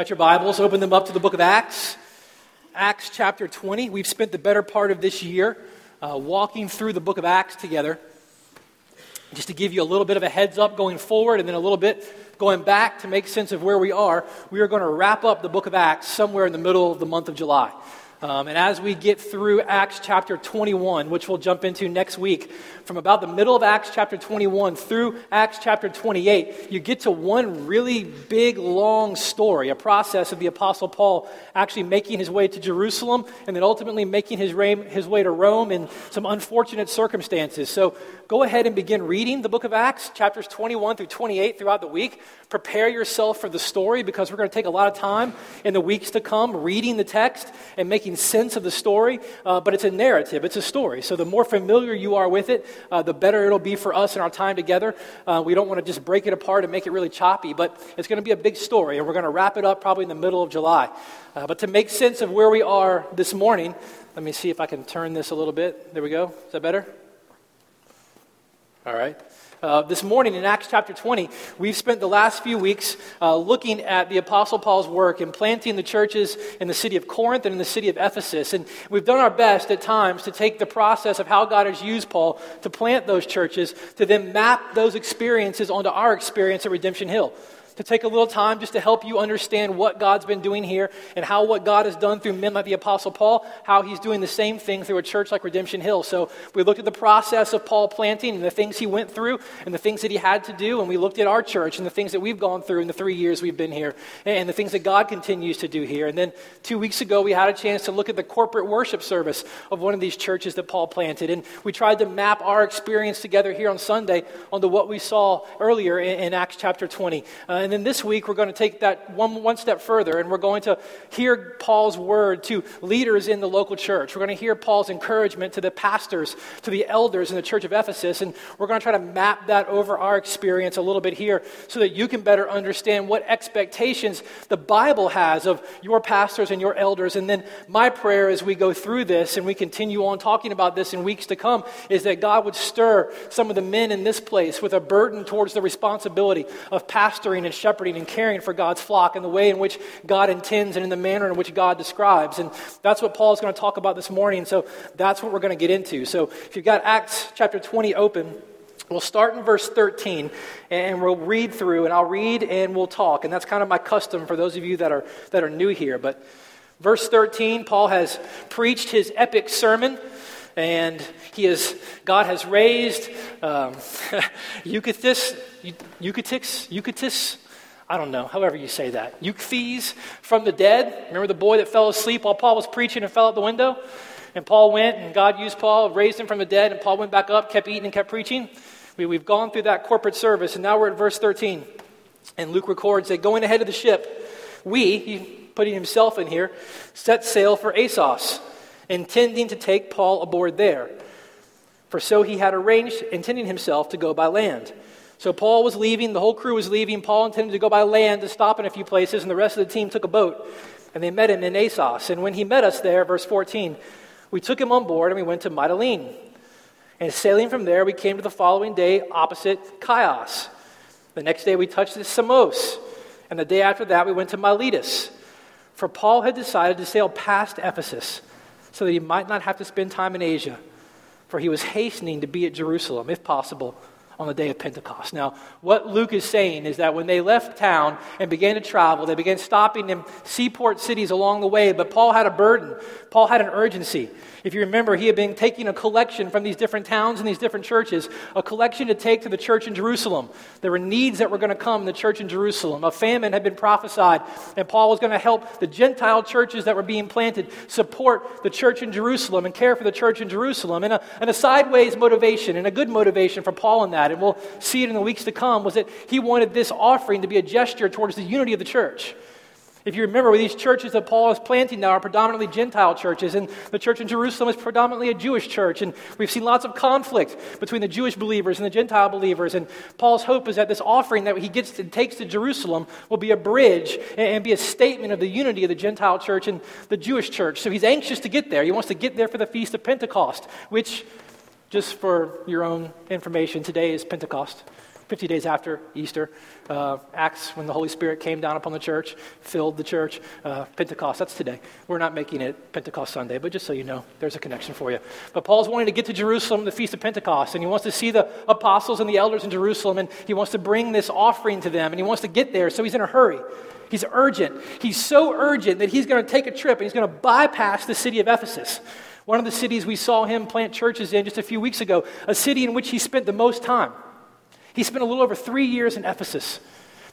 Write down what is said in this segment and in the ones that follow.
Got your Bibles, open them up to the book of Acts. Acts chapter 20. We've spent the better part of this year uh, walking through the book of Acts together. Just to give you a little bit of a heads up going forward and then a little bit going back to make sense of where we are, we are going to wrap up the book of Acts somewhere in the middle of the month of July. Um, and as we get through Acts chapter 21, which we'll jump into next week, from about the middle of Acts chapter 21 through Acts chapter 28, you get to one really big, long story, a process of the Apostle Paul actually making his way to Jerusalem and then ultimately making his, his way to Rome in some unfortunate circumstances. So go ahead and begin reading the book of Acts, chapters 21 through 28 throughout the week. Prepare yourself for the story because we're going to take a lot of time in the weeks to come reading the text and making sense of the story. Uh, but it's a narrative, it's a story. So the more familiar you are with it, uh, the better it'll be for us in our time together. Uh, we don't want to just break it apart and make it really choppy, but it's going to be a big story, and we're going to wrap it up probably in the middle of July. Uh, but to make sense of where we are this morning, let me see if I can turn this a little bit. There we go. Is that better? All right. Uh, this morning in Acts chapter 20, we've spent the last few weeks uh, looking at the Apostle Paul's work in planting the churches in the city of Corinth and in the city of Ephesus. And we've done our best at times to take the process of how God has used Paul to plant those churches to then map those experiences onto our experience at Redemption Hill to take a little time just to help you understand what God's been doing here and how what God has done through men like the Apostle Paul, how he's doing the same thing through a church like Redemption Hill. So we looked at the process of Paul planting and the things he went through and the things that he had to do. And we looked at our church and the things that we've gone through in the three years we've been here and the things that God continues to do here. And then two weeks ago, we had a chance to look at the corporate worship service of one of these churches that Paul planted. And we tried to map our experience together here on Sunday onto what we saw earlier in, in Acts chapter 20. Uh, and then this week, we're going to take that one, one step further and we're going to hear Paul's word to leaders in the local church. We're going to hear Paul's encouragement to the pastors, to the elders in the church of Ephesus, and we're going to try to map that over our experience a little bit here so that you can better understand what expectations the Bible has of your pastors and your elders. And then my prayer as we go through this and we continue on talking about this in weeks to come is that God would stir some of the men in this place with a burden towards the responsibility of pastoring and shepherding and caring for God's flock in the way in which God intends and in the manner in which God describes. And that's what Paul is going to talk about this morning. So that's what we're going to get into. So if you've got Acts chapter 20 open, We'll start in verse 13 and we'll read through, and I'll read and we'll talk. And that's kind of my custom for those of you that are, that are new here. But verse 13, Paul has preached his epic sermon, and he is, God has raised um, Eutychus, I don't know, however you say that. Eutyches from the dead. Remember the boy that fell asleep while Paul was preaching and fell out the window? And Paul went, and God used Paul, raised him from the dead, and Paul went back up, kept eating, and kept preaching. We, we've gone through that corporate service, and now we're at verse 13. And Luke records that going ahead of the ship, we, he putting himself in here, set sail for Assos, intending to take Paul aboard there. For so he had arranged, intending himself to go by land. So Paul was leaving, the whole crew was leaving. Paul intended to go by land to stop in a few places, and the rest of the team took a boat. And they met him in Assos. And when he met us there, verse 14, we took him on board and we went to Mytilene. And sailing from there, we came to the following day opposite Chios. The next day, we touched at Samos. And the day after that, we went to Miletus. For Paul had decided to sail past Ephesus so that he might not have to spend time in Asia, for he was hastening to be at Jerusalem, if possible on the day of Pentecost. Now, what Luke is saying is that when they left town and began to travel, they began stopping in seaport cities along the way, but Paul had a burden. Paul had an urgency. If you remember, he had been taking a collection from these different towns and these different churches, a collection to take to the church in Jerusalem. There were needs that were going to come in the church in Jerusalem. A famine had been prophesied, and Paul was going to help the Gentile churches that were being planted support the church in Jerusalem and care for the church in Jerusalem. And a, and a sideways motivation and a good motivation for Paul in that, and we'll see it in the weeks to come, was that he wanted this offering to be a gesture towards the unity of the church. If you remember, these churches that Paul is planting now are predominantly Gentile churches, and the church in Jerusalem is predominantly a Jewish church. And we've seen lots of conflict between the Jewish believers and the Gentile believers. And Paul's hope is that this offering that he gets to, takes to Jerusalem will be a bridge and be a statement of the unity of the Gentile church and the Jewish church. So he's anxious to get there. He wants to get there for the Feast of Pentecost, which, just for your own information, today is Pentecost. 50 days after Easter. Uh, Acts, when the Holy Spirit came down upon the church, filled the church. Uh, Pentecost, that's today. We're not making it Pentecost Sunday, but just so you know, there's a connection for you. But Paul's wanting to get to Jerusalem, the Feast of Pentecost, and he wants to see the apostles and the elders in Jerusalem, and he wants to bring this offering to them, and he wants to get there, so he's in a hurry. He's urgent. He's so urgent that he's going to take a trip and he's going to bypass the city of Ephesus. One of the cities we saw him plant churches in just a few weeks ago, a city in which he spent the most time. He spent a little over three years in Ephesus,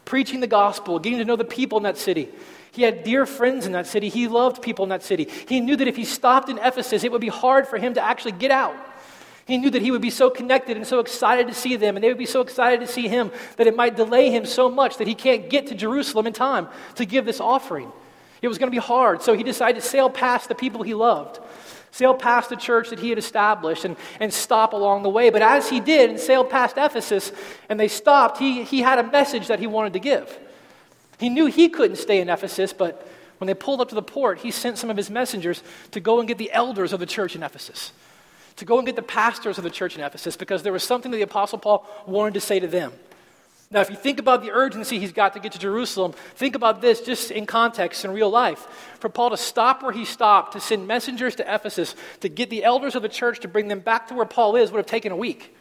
preaching the gospel, getting to know the people in that city. He had dear friends in that city. He loved people in that city. He knew that if he stopped in Ephesus, it would be hard for him to actually get out. He knew that he would be so connected and so excited to see them, and they would be so excited to see him that it might delay him so much that he can't get to Jerusalem in time to give this offering. It was going to be hard, so he decided to sail past the people he loved sail past the church that he had established and, and stop along the way. But as he did and sailed past Ephesus and they stopped, he, he had a message that he wanted to give. He knew he couldn't stay in Ephesus, but when they pulled up to the port, he sent some of his messengers to go and get the elders of the church in Ephesus, to go and get the pastors of the church in Ephesus, because there was something that the Apostle Paul wanted to say to them. Now, if you think about the urgency he's got to get to Jerusalem, think about this just in context in real life. For Paul to stop where he stopped, to send messengers to Ephesus, to get the elders of the church to bring them back to where Paul is, would have taken a week.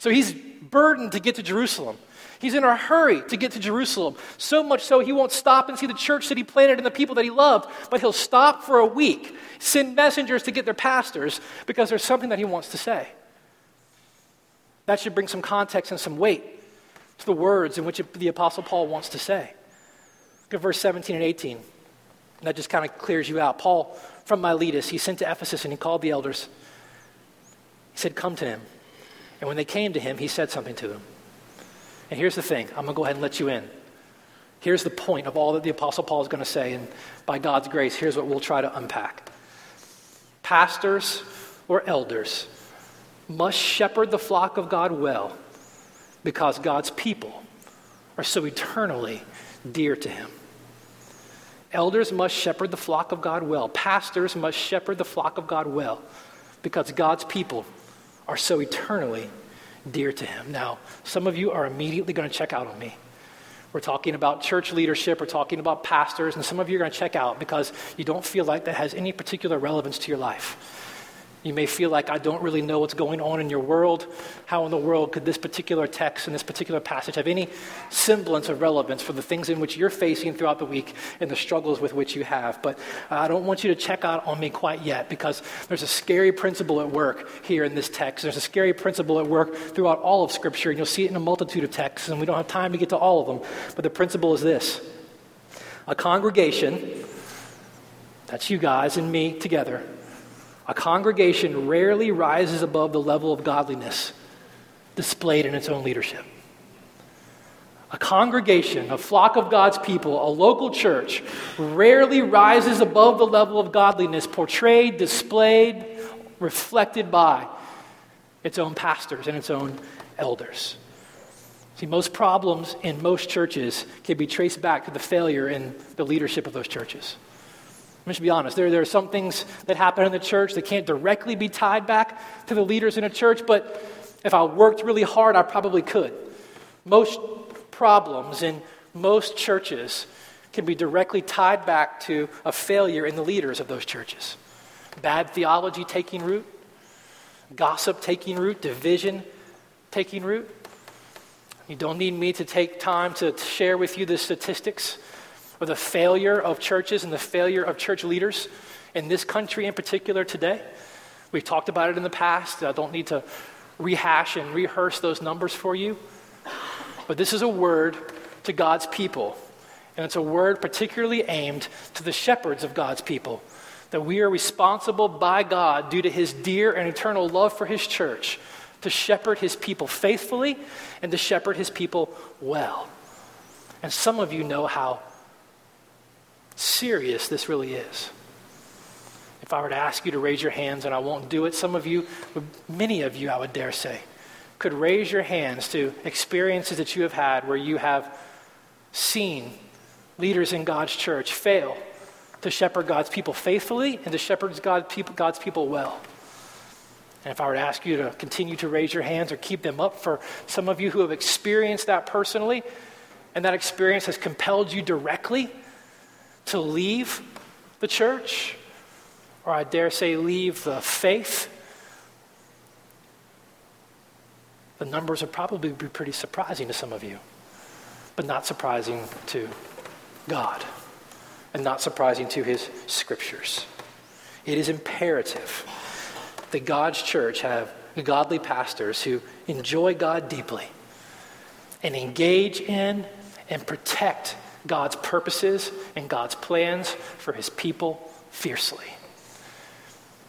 So he's burdened to get to Jerusalem. He's in a hurry to get to Jerusalem. So much so, he won't stop and see the church that he planted and the people that he loved, but he'll stop for a week, send messengers to get their pastors because there's something that he wants to say. That should bring some context and some weight to the words in which the Apostle Paul wants to say. Look at verse 17 and 18. That just kind of clears you out. Paul, from Miletus, he sent to Ephesus and he called the elders. He said, Come to him. And when they came to him, he said something to them. And here's the thing I'm going to go ahead and let you in. Here's the point of all that the Apostle Paul is going to say. And by God's grace, here's what we'll try to unpack. Pastors or elders must shepherd the flock of God well because God's people are so eternally dear to him. Elders must shepherd the flock of God well. Pastors must shepherd the flock of God well because God's people are so eternally dear to him. Now, some of you are immediately going to check out on me. We're talking about church leadership, we're talking about pastors, and some of you are going to check out because you don't feel like that has any particular relevance to your life. You may feel like I don't really know what's going on in your world. How in the world could this particular text and this particular passage have any semblance of relevance for the things in which you're facing throughout the week and the struggles with which you have? But I don't want you to check out on me quite yet because there's a scary principle at work here in this text. There's a scary principle at work throughout all of Scripture, and you'll see it in a multitude of texts, and we don't have time to get to all of them. But the principle is this a congregation, that's you guys and me together a congregation rarely rises above the level of godliness displayed in its own leadership. A congregation, a flock of God's people, a local church, rarely rises above the level of godliness portrayed, displayed, reflected by its own pastors and its own elders. See, most problems in most churches can be traced back to the failure in the leadership of those churches. I'm just be honest. There, there are some things that happen in the church that can't directly be tied back to the leaders in a church, but if I worked really hard, I probably could. Most problems in most churches can be directly tied back to a failure in the leaders of those churches. Bad theology taking root, gossip taking root, division taking root. You don't need me to take time to share with you the statistics or the failure of churches and the failure of church leaders in this country in particular today. We've talked about it in the past. I don't need to rehash and rehearse those numbers for you. But this is a word to God's people. And it's a word particularly aimed to the shepherds of God's people. That we are responsible by God due to his dear and eternal love for his church to shepherd his people faithfully and to shepherd his people well. And some of you know how serious this really is. If I were to ask you to raise your hands, and I won't do it, some of you, many of you, I would dare say, could raise your hands to experiences that you have had where you have seen leaders in God's church fail to shepherd God's people faithfully and to shepherd God's people, well. And if I were to ask you to continue to raise your hands or keep them up for some of you who have experienced that personally, and that experience has compelled you directly to leave the church, or I dare say, leave the faith, the numbers would probably be pretty surprising to some of you, but not surprising to God, and not surprising to His scriptures. It is imperative that God's church have godly pastors who enjoy God deeply and engage in and protect God's purposes and God's plans for his people fiercely.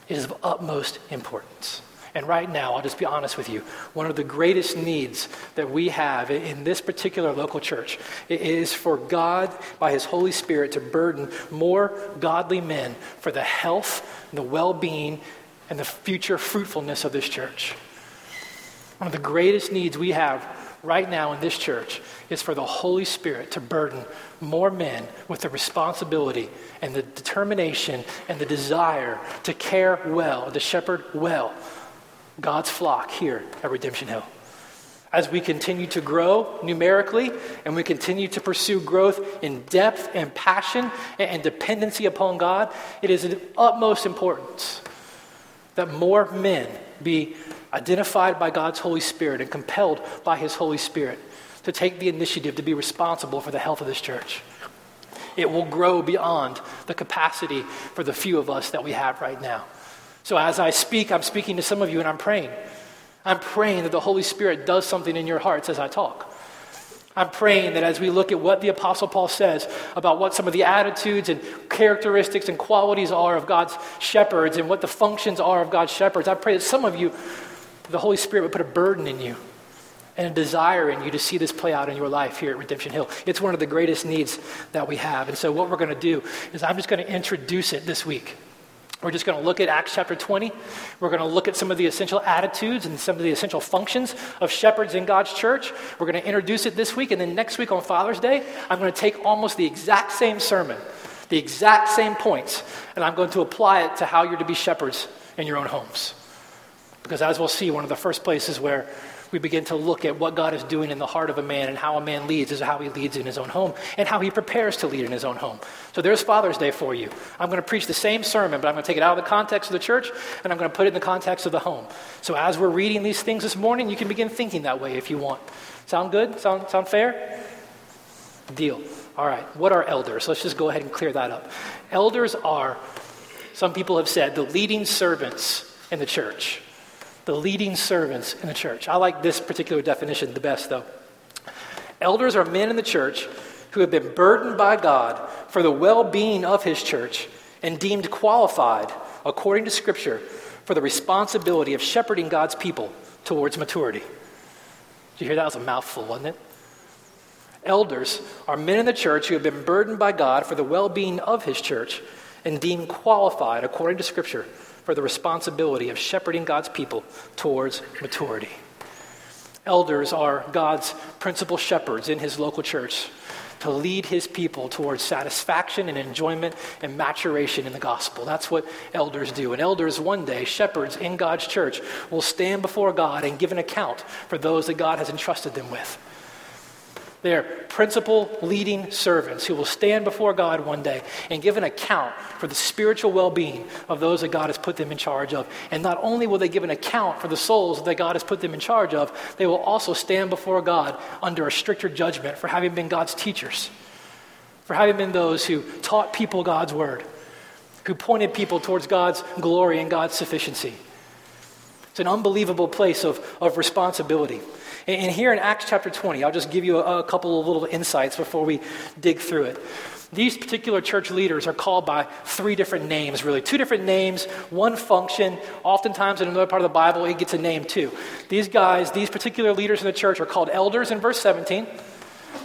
It is of utmost importance. And right now, I'll just be honest with you, one of the greatest needs that we have in this particular local church is for God, by His Holy Spirit, to burden more godly men for the health, the well being, and the future fruitfulness of this church. One of the greatest needs we have right now in this church is for the Holy Spirit to burden more men with the responsibility and the determination and the desire to care well, to shepherd well God's flock here at Redemption Hill. As we continue to grow numerically and we continue to pursue growth in depth and passion and dependency upon God, it is of utmost importance that more men be identified by God's Holy Spirit and compelled by His Holy Spirit to take the initiative to be responsible for the health of this church. It will grow beyond the capacity for the few of us that we have right now. So as I speak, I'm speaking to some of you and I'm praying. I'm praying that the Holy Spirit does something in your hearts as I talk. I'm praying that as we look at what the Apostle Paul says about what some of the attitudes and characteristics and qualities are of God's shepherds and what the functions are of God's shepherds, I pray that some of you the Holy Spirit would put a burden in you and a desire in you to see this play out in your life here at Redemption Hill. It's one of the greatest needs that we have. And so, what we're going to do is I'm just going to introduce it this week. We're just going to look at Acts chapter 20. We're going to look at some of the essential attitudes and some of the essential functions of shepherds in God's church. We're going to introduce it this week. And then next week on Father's Day, I'm going to take almost the exact same sermon, the exact same points, and I'm going to apply it to how you're to be shepherds in your own homes. Because as we'll see, one of the first places where we begin to look at what God is doing in the heart of a man and how a man leads is how he leads in his own home and how he prepares to lead in his own home. So there's Father's Day for you. I'm going to preach the same sermon, but I'm going to take it out of the context of the church and I'm going to put it in the context of the home. So as we're reading these things this morning, you can begin thinking that way if you want. Sound good? Sound, sound fair? Deal. All right. What are elders? Let's just go ahead and clear that up. Elders are, some people have said, the leading servants in the church the leading servants in the church. I like this particular definition the best, though. Elders are men in the church who have been burdened by God for the well being of his church and deemed qualified, according to Scripture, for the responsibility of shepherding God's people towards maturity. Did you hear that? was a mouthful, wasn't it? Elders are men in the church who have been burdened by God for the well being of his church and deemed qualified, according to Scripture, for the responsibility of shepherding God's people towards maturity. Elders are God's principal shepherds in his local church to lead his people towards satisfaction and enjoyment and maturation in the gospel. That's what elders do. And elders, one day, shepherds in God's church, will stand before God and give an account for those that God has entrusted them with. They are principal leading servants who will stand before God one day and give an account for the spiritual well being of those that God has put them in charge of. And not only will they give an account for the souls that God has put them in charge of, they will also stand before God under a stricter judgment for having been God's teachers, for having been those who taught people God's word, who pointed people towards God's glory and God's sufficiency. It's an unbelievable place of, of responsibility. And here in Acts chapter 20, I'll just give you a, a couple of little insights before we dig through it. These particular church leaders are called by three different names, really. Two different names, one function. Oftentimes in another part of the Bible, it gets a name too. These guys, these particular leaders in the church are called elders in verse 17.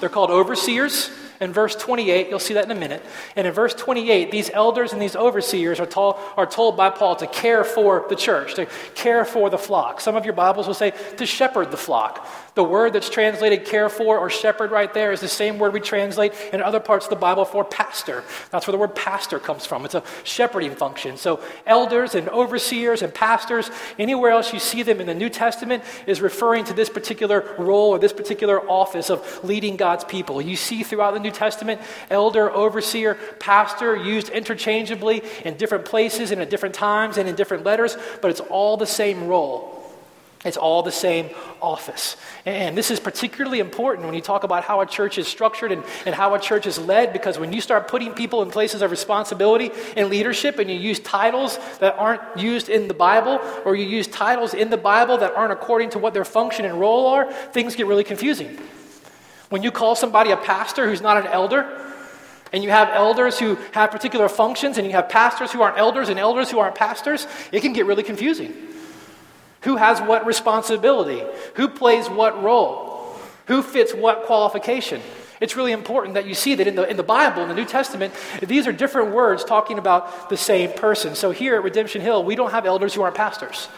They're called overseers In verse 28, you'll see that in a minute. And in verse 28, these elders and these overseers are told, are told by Paul to care for the church, to care for the flock. Some of your Bibles will say to shepherd the flock. The word that's translated care for or shepherd right there is the same word we translate in other parts of the Bible for pastor. That's where the word pastor comes from. It's a shepherding function. So, elders and overseers and pastors, anywhere else you see them in the New Testament, is referring to this particular role or this particular office of leading God's people. You see throughout the New Testament, elder, overseer, pastor used interchangeably in different places and at different times and in different letters, but it's all the same role. It's all the same office. And this is particularly important when you talk about how a church is structured and, and how a church is led, because when you start putting people in places of responsibility and leadership and you use titles that aren't used in the Bible, or you use titles in the Bible that aren't according to what their function and role are, things get really confusing. When you call somebody a pastor who's not an elder, and you have elders who have particular functions, and you have pastors who aren't elders and elders who aren't pastors, it can get really confusing. Who has what responsibility? Who plays what role? Who fits what qualification? It's really important that you see that in the, in the Bible, in the New Testament, these are different words talking about the same person. So here at Redemption Hill, we don't have elders who aren't pastors,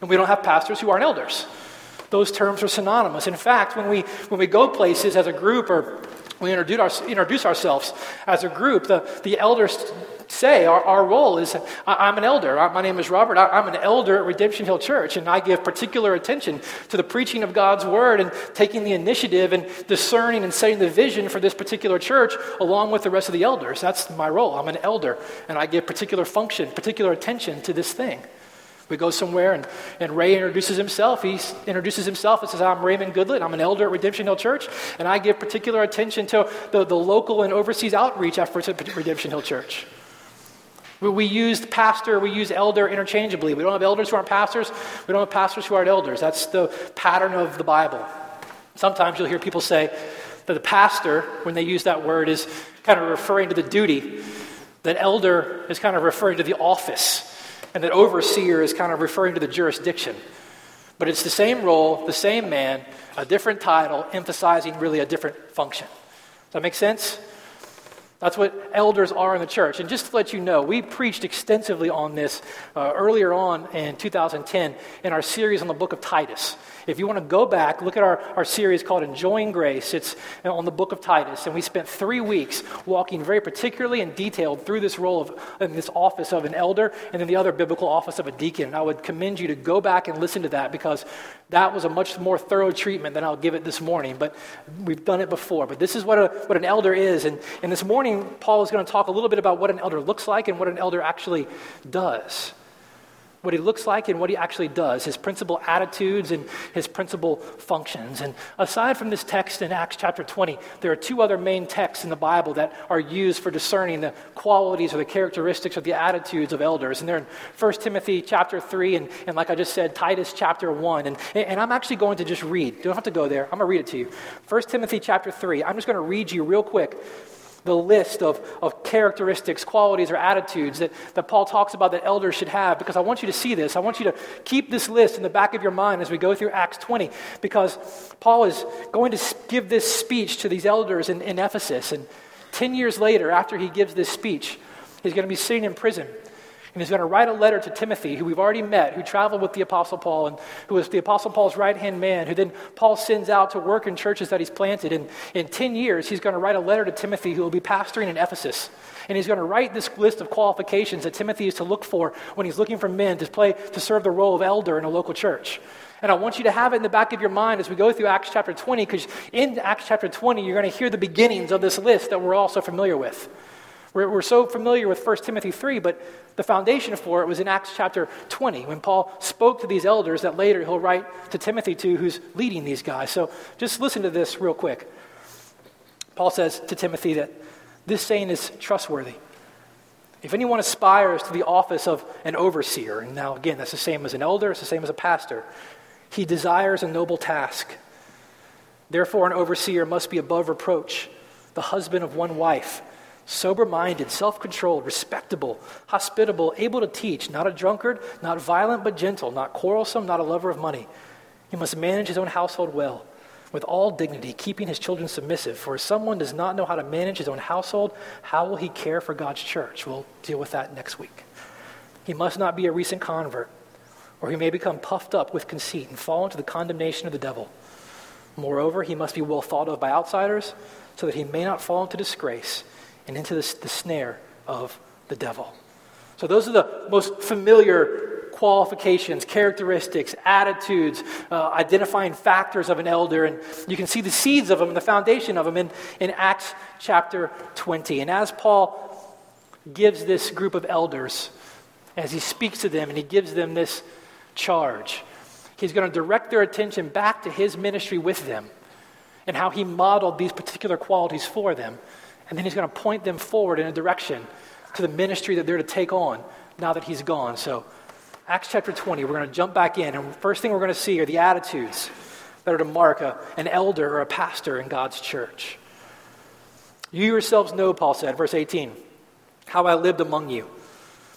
and we don't have pastors who aren't elders. Those terms are synonymous. In fact, when we, when we go places as a group or we introduce, our, introduce ourselves as a group, the, the elders say our, our role is I, am an elder. I, my name is Robert. I, I'm an elder at Redemption Hill Church, and I give particular attention to the preaching of God's word and taking the initiative and discerning and setting the vision for this particular church along with the rest of the elders. That's my role. I'm an elder, and I give particular function, particular attention to this thing. We go somewhere and, and Ray introduces himself. He introduces himself and says, I'm Raymond Goodlet. I'm an elder at Redemption Hill Church, and I give particular attention to the, the local and overseas outreach efforts at Redemption Hill Church. We use pastor, we use elder interchangeably. We don't have elders who aren't pastors. We don't have pastors who aren't elders. That's the pattern of the Bible. Sometimes you'll hear people say that the pastor, when they use that word, is kind of referring to the duty, that elder is kind of referring to the office, and that overseer is kind of referring to the jurisdiction. But it's the same role, the same man, a different title, emphasizing really a different function. Does that make sense? That's what elders are in the church. And just to let you know, we preached extensively on this uh, earlier on in 2010 in our series on the book of Titus. If you want to go back, look at our, our series called Enjoying Grace. It's on the book of Titus. And we spent three weeks walking very particularly and detailed through this role of in this office of an elder and then the other biblical office of a deacon. And I would commend you to go back and listen to that because that was a much more thorough treatment than I'll give it this morning. But we've done it before. But this is what, a, what an elder is. And, and this morning, Paul is going to talk a little bit about what an elder looks like and what an elder actually does what he looks like and what he actually does, his principal attitudes and his principal functions. And aside from this text in Acts chapter 20, there are two other main texts in the Bible that are used for discerning the qualities or the characteristics or the attitudes of elders. And they're in 1 Timothy chapter 3 and, and like I just said, Titus chapter 1. And, and I'm actually going to just read. You don't have to go there. I'm going to read it to you. 1 Timothy chapter 3. I'm just going to read you real quick the list of, of characteristics, qualities, or attitudes that, that Paul talks about that elders should have because I want you to see this. I want you to keep this list in the back of your mind as we go through Acts 20 because Paul is going to give this speech to these elders in, in Ephesus. And 10 years later, after he gives this speech, he's going to be sitting in prison. And he's going to write a letter to Timothy, who we've already met, who traveled with the Apostle Paul, and who was the Apostle Paul's right hand man, who then Paul sends out to work in churches that he's planted. And in 10 years, he's going to write a letter to Timothy, who will be pastoring in Ephesus. And he's going to write this list of qualifications that Timothy is to look for when he's looking for men to, play, to serve the role of elder in a local church. And I want you to have it in the back of your mind as we go through Acts chapter 20, because in Acts chapter 20, you're going to hear the beginnings of this list that we're also familiar with. We're, we're so familiar with 1 Timothy 3, but the foundation for it was in Acts chapter 20 when Paul spoke to these elders that later he'll write to Timothy to, who's leading these guys. So just listen to this real quick. Paul says to Timothy that this saying is trustworthy. If anyone aspires to the office of an overseer, and now again, that's the same as an elder, it's the same as a pastor, he desires a noble task. Therefore, an overseer must be above reproach, the husband of one wife sober minded, self controlled, respectable, hospitable, able to teach, not a drunkard, not violent but gentle, not quarrelsome, not a lover of money. He must manage his own household well, with all dignity, keeping his children submissive. For if someone does not know how to manage his own household, how will he care for God's church? We'll deal with that next week. He must not be a recent convert, or he may become puffed up with conceit and fall into the condemnation of the devil. Moreover, he must be well thought of by outsiders, so that he may not fall into disgrace and into the, the snare of the devil. So, those are the most familiar qualifications, characteristics, attitudes, uh, identifying factors of an elder. And you can see the seeds of them and the foundation of them in, in Acts chapter 20. And as Paul gives this group of elders, as he speaks to them and he gives them this charge, he's going to direct their attention back to his ministry with them and how he modeled these particular qualities for them. And then he's going to point them forward in a direction to the ministry that they're to take on now that he's gone. So Acts chapter 20, we're going to jump back in, and first thing we're going to see are the attitudes that are to mark a, an elder or a pastor in God's church. You yourselves know, Paul said, verse 18, how I lived among you.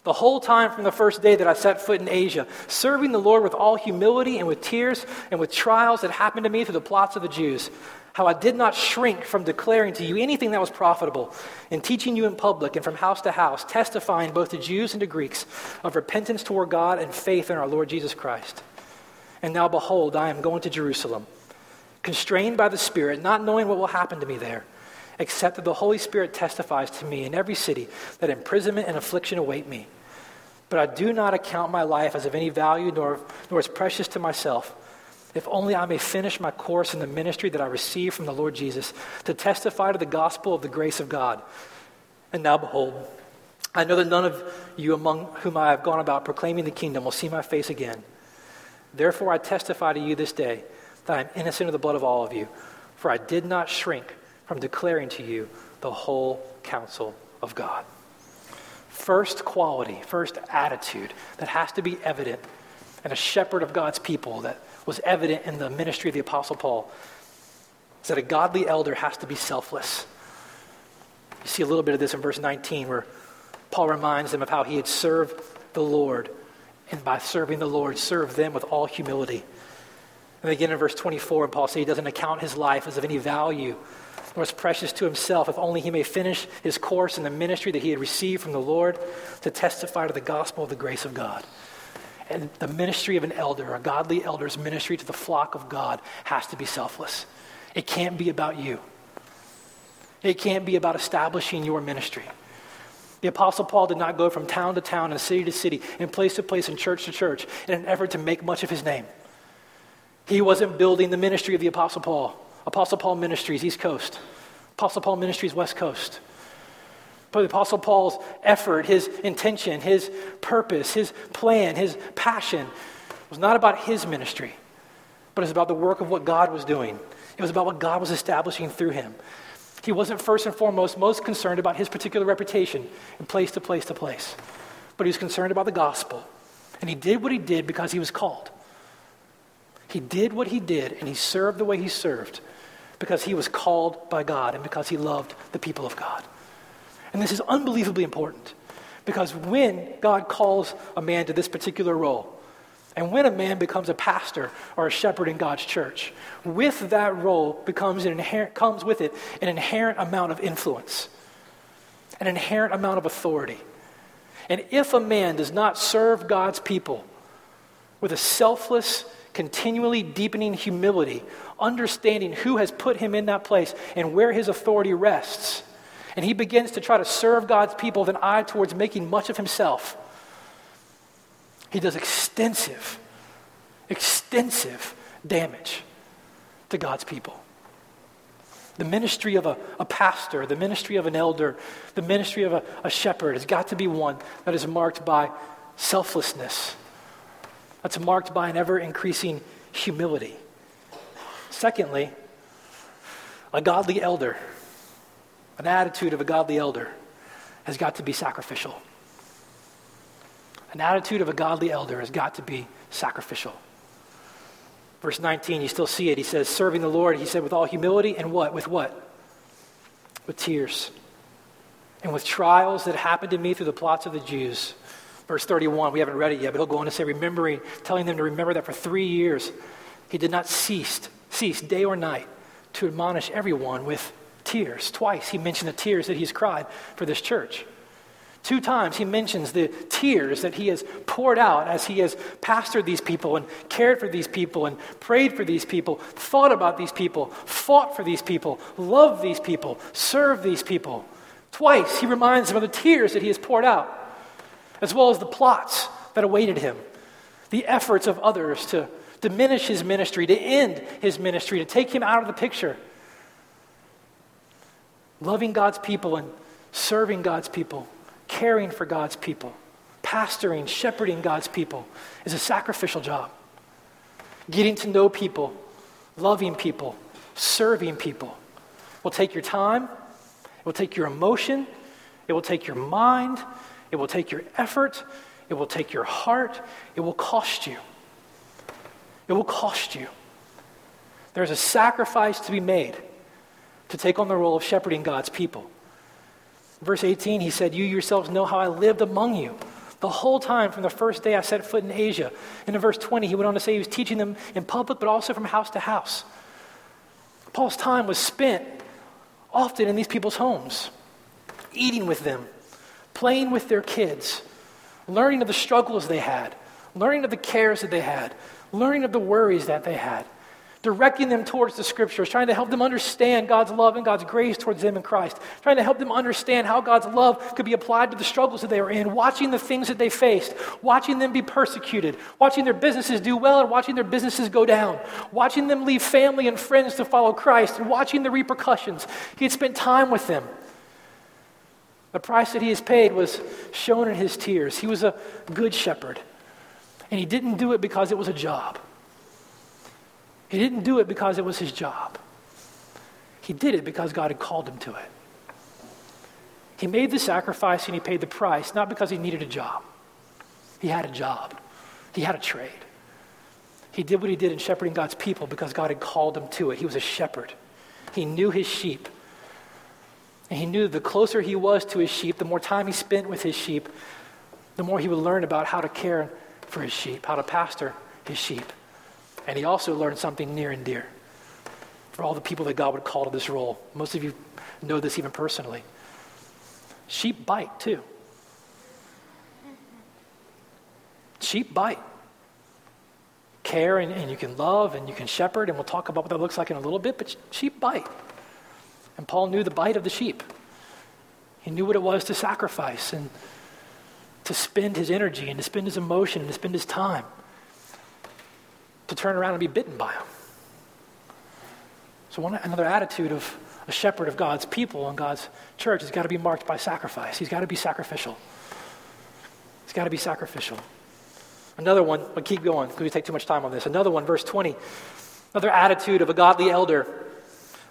The whole time from the first day that I set foot in Asia, serving the Lord with all humility and with tears and with trials that happened to me through the plots of the Jews how I did not shrink from declaring to you anything that was profitable, and teaching you in public and from house to house, testifying both to Jews and to Greeks of repentance toward God and faith in our Lord Jesus Christ. And now, behold, I am going to Jerusalem, constrained by the Spirit, not knowing what will happen to me there, except that the Holy Spirit testifies to me in every city that imprisonment and affliction await me. But I do not account my life as of any value, nor, nor as precious to myself if only I may finish my course in the ministry that I received from the Lord Jesus to testify to the gospel of the grace of God. And now, behold, I know that none of you among whom I have gone about proclaiming the kingdom will see my face again. Therefore, I testify to you this day that I am innocent of the blood of all of you, for I did not shrink from declaring to you the whole counsel of God. First quality, first attitude that has to be evident in a shepherd of God's people that was evident in the ministry of the Apostle Paul is that a godly elder has to be selfless. You see a little bit of this in verse 19 where Paul reminds them of how he had served the Lord, and by serving the Lord, served them with all humility. And again in verse 24, Paul says he doesn't account his life as of any value nor as precious to himself, if only he may finish his course in the ministry that he had received from the Lord to testify to the gospel of the grace of God. And the ministry of an elder, a godly elder's ministry to the flock of God, has to be selfless. It can't be about you, it can't be about establishing your ministry. The Apostle Paul did not go from town to town and city to city and place to place and church to church in an effort to make much of his name. He wasn't building the ministry of the Apostle Paul. Apostle Paul Ministries, East Coast. Apostle Paul Ministries, West Coast. The Apostle Paul's effort, his intention, his purpose, his plan, his passion was not about his ministry, but it was about the work of what God was doing. It was about what God was establishing through him. He wasn't first and foremost most concerned about his particular reputation in place to place to place, but he was concerned about the gospel. And he did what he did because he was called. He did what he did and he served the way he served because he was called by God and because he loved the people of God. And this is unbelievably important because when God calls a man to this particular role, and when a man becomes a pastor or a shepherd in God's church, with that role becomes an inherent, comes with it an inherent amount of influence, an inherent amount of authority. And if a man does not serve God's people with a selfless, continually deepening humility, understanding who has put him in that place and where his authority rests, and he begins to try to serve God's people with an eye towards making much of himself, he does extensive, extensive damage to God's people. The ministry of a, a pastor, the ministry of an elder, the ministry of a, a shepherd has got to be one that is marked by selflessness, that's marked by an ever increasing humility. Secondly, a godly elder an attitude of a godly elder has got to be sacrificial. An attitude of a godly elder has got to be sacrificial. Verse 19, you still see it. He says, serving the Lord, he said, with all humility and what? With what? With tears. And with trials that happened to me through the plots of the Jews. Verse 31, we haven't read it yet, but he'll go on to say, remembering, telling them to remember that for three years he did not cease cease day or night to admonish everyone with tears. Twice he mentioned the tears that he's cried for this church. Two times he mentions the tears that he has poured out as he has pastored these people and cared for these people and prayed for these people, thought about these people, fought for these people, loved these people, served these people. Twice he reminds them of the tears that he has poured out, as well as the plots that awaited him, the efforts of others to diminish his ministry, to end his ministry, to take him out of the picture. Loving God's people and serving God's people caring for God's people, pastoring, shepherding God's people is a sacrificial job. Getting to know people, loving people, serving people will take your time, it will take your emotion, it will take your mind, it will take your effort, it will take your heart, it will cost you. It will cost you. There's a sacrifice to be made to take on the role of shepherding God's people. Verse 18, he said, You yourselves know how I lived among you the whole time from the first day I set foot in Asia. And in verse 20, he went on to say he was teaching them in public, but also from house to house. Paul's time was spent often in these people's homes, eating with them, playing with their kids, learning of the struggles they had, learning of the cares that they had, learning of the worries that they had directing them towards the scriptures, trying to help them understand God's love and God's grace towards them in Christ, trying to help them understand how God's love could be applied to the struggles that they were in, watching the things that they faced, watching them be persecuted, watching their businesses do well and watching their businesses go down, watching them leave family and friends to follow Christ, and watching the repercussions. He had spent time with them. The price that he has paid was shown in his tears. He was a good shepherd. And he didn't do it because it was a job. He didn't do it because it was his job. He did it because God had called him to it. He made the sacrifice and he paid the price, not because he needed a job. He had a job, he had a trade. He did what he did in shepherding God's people because God had called him to it. He was a shepherd, he knew his sheep. And he knew the closer he was to his sheep, the more time he spent with his sheep, the more he would learn about how to care for his sheep, how to pastor his sheep. And he also learned something near and dear for all the people that God would call to this role. Most of you know this even personally. Sheep bite too. Sheep bite. Care and, and you can love and you can shepherd, and we'll talk about what that looks like in a little bit, but sheep bite. And Paul knew the bite of the sheep. He knew what it was to sacrifice and to spend his energy and to spend his emotion and to spend his time to turn around and be bitten by them. So, one, another attitude of a shepherd of God's people and God's church has got to be marked by sacrifice. He's got to be sacrificial. He's got to be sacrificial. Another one, but keep going because we take too much time on this. Another one, verse 20. Another attitude of a godly elder.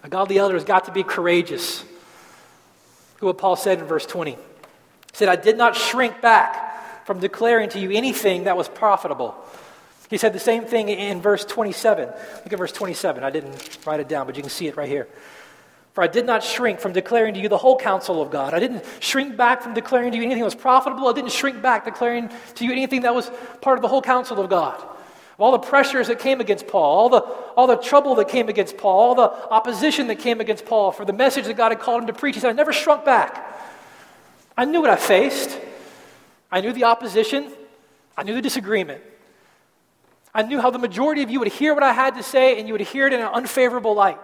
A godly elder has got to be courageous. Look what Paul said in verse 20. He said, I did not shrink back from declaring to you anything that was profitable he said the same thing in verse 27. Look at verse 27. I didn't write it down, but you can see it right here. For I did not shrink from declaring to you the whole counsel of God. I didn't shrink back from declaring to you anything that was profitable. I didn't shrink back declaring to you anything that was part of the whole counsel of God. All the pressures that came against Paul, all the, all the trouble that came against Paul, all the opposition that came against Paul for the message that God had called him to preach. He said, I never shrunk back. I knew what I faced. I knew the opposition. I knew the disagreement. I knew how the majority of you would hear what I had to say and you would hear it in an unfavorable light.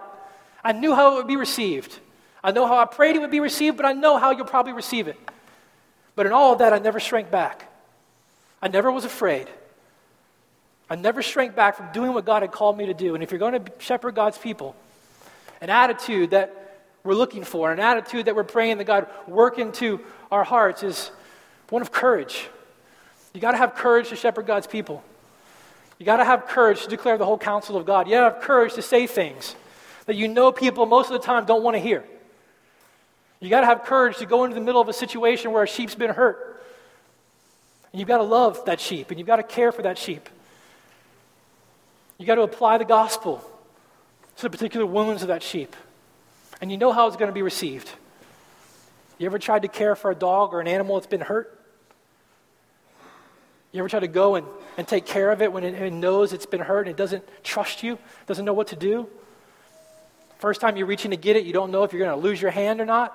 I knew how it would be received. I know how I prayed it would be received, but I know how you'll probably receive it. But in all of that, I never shrank back. I never was afraid. I never shrank back from doing what God had called me to do. And if you're going to shepherd God's people, an attitude that we're looking for, an attitude that we're praying that God work into our hearts is one of courage. You got to have courage to shepherd God's people. You got to have courage to declare the whole counsel of God. You got to have courage to say things that you know people most of the time don't want to hear. You got to have courage to go into the middle of a situation where a sheep's been hurt. And you've got to love that sheep and you've got to care for that sheep. You got to apply the gospel to the particular wounds of that sheep. And you know how it's going to be received. You ever tried to care for a dog or an animal that's been hurt? You ever try to go and, and take care of it when it, it knows it's been hurt and it doesn't trust you, doesn't know what to do? First time you're reaching to get it, you don't know if you're going to lose your hand or not.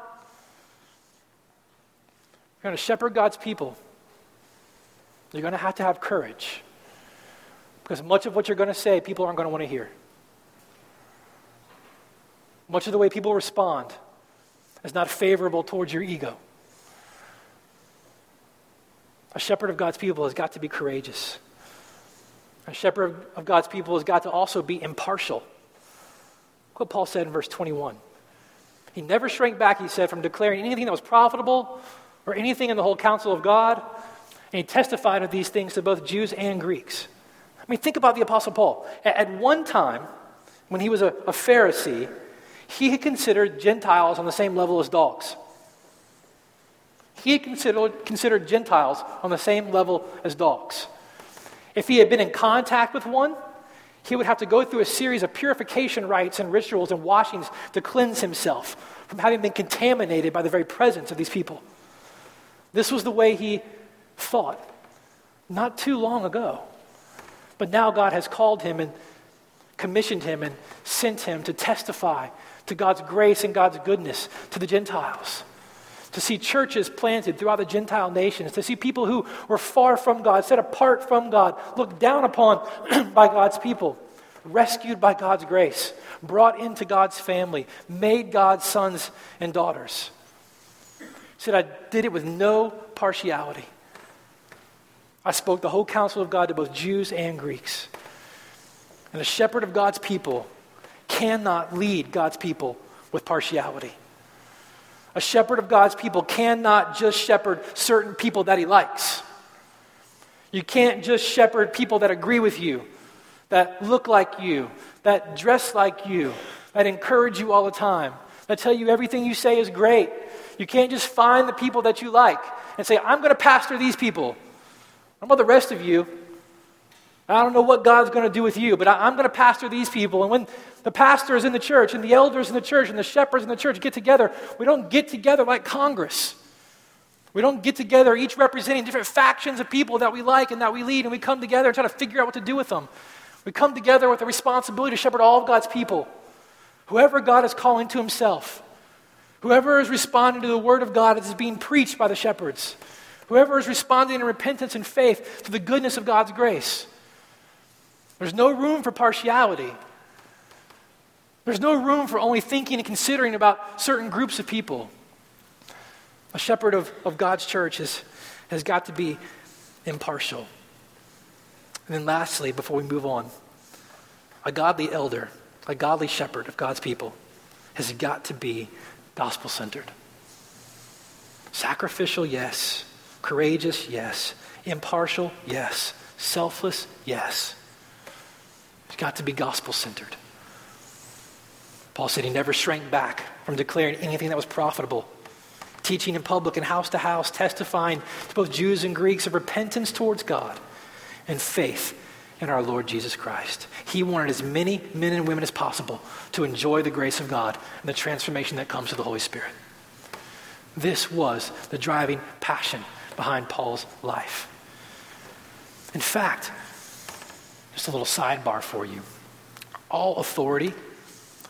You're going to shepherd God's people. You're going to have to have courage. Because much of what you're going to say, people aren't going to want to hear. Much of the way people respond is not favorable towards your ego. A shepherd of God's people has got to be courageous. A shepherd of God's people has got to also be impartial. Look what Paul said in verse 21. He never shrank back, he said, from declaring anything that was profitable or anything in the whole counsel of God. And he testified of these things to both Jews and Greeks. I mean, think about the Apostle Paul. At one time, when he was a, a Pharisee, he had considered Gentiles on the same level as dogs. He considered, considered Gentiles on the same level as dogs. If he had been in contact with one, he would have to go through a series of purification rites and rituals and washings to cleanse himself from having been contaminated by the very presence of these people. This was the way he thought not too long ago. But now God has called him and commissioned him and sent him to testify to God's grace and God's goodness to the Gentiles. To see churches planted throughout the Gentile nations, to see people who were far from God, set apart from God, looked down upon by God's people, rescued by God's grace, brought into God's family, made God's sons and daughters. He said, I did it with no partiality. I spoke the whole counsel of God to both Jews and Greeks. And the shepherd of God's people cannot lead God's people with partiality. A shepherd of God's people cannot just shepherd certain people that he likes. You can't just shepherd people that agree with you, that look like you, that dress like you, that encourage you all the time, that tell you everything you say is great. You can't just find the people that you like and say, I'm going to pastor these people. What about the rest of you? I don't know what God's going to do with you, but I, am going to pastor these people. And when the pastors in the church and the elders in the church and the shepherds in the church get together, we don't get together like Congress. We don't get together, each representing different factions of people that we like and that we lead, and we come together and try to figure out what to do with them. We come together with a responsibility to shepherd all of God's people. Whoever God is calling to himself, whoever is responding to the word of God is being preached by the shepherds, whoever is responding in repentance and faith to the goodness of God's grace. There's no room for partiality. There's no room for only thinking and considering about certain groups of people. A shepherd of, of God's church has, has got to be impartial. And then, lastly, before we move on, a godly elder, a godly shepherd of God's people, has got to be gospel centered. Sacrificial, yes. Courageous, yes. Impartial, yes. Selfless, yes. It's got to be gospel centered. Paul said he never shrank back from declaring anything that was profitable, teaching in public and house to house, testifying to both Jews and Greeks of repentance towards God and faith in our Lord Jesus Christ. He wanted as many men and women as possible to enjoy the grace of God and the transformation that comes through the Holy Spirit. This was the driving passion behind Paul's life. In fact, just a little sidebar for you. All authority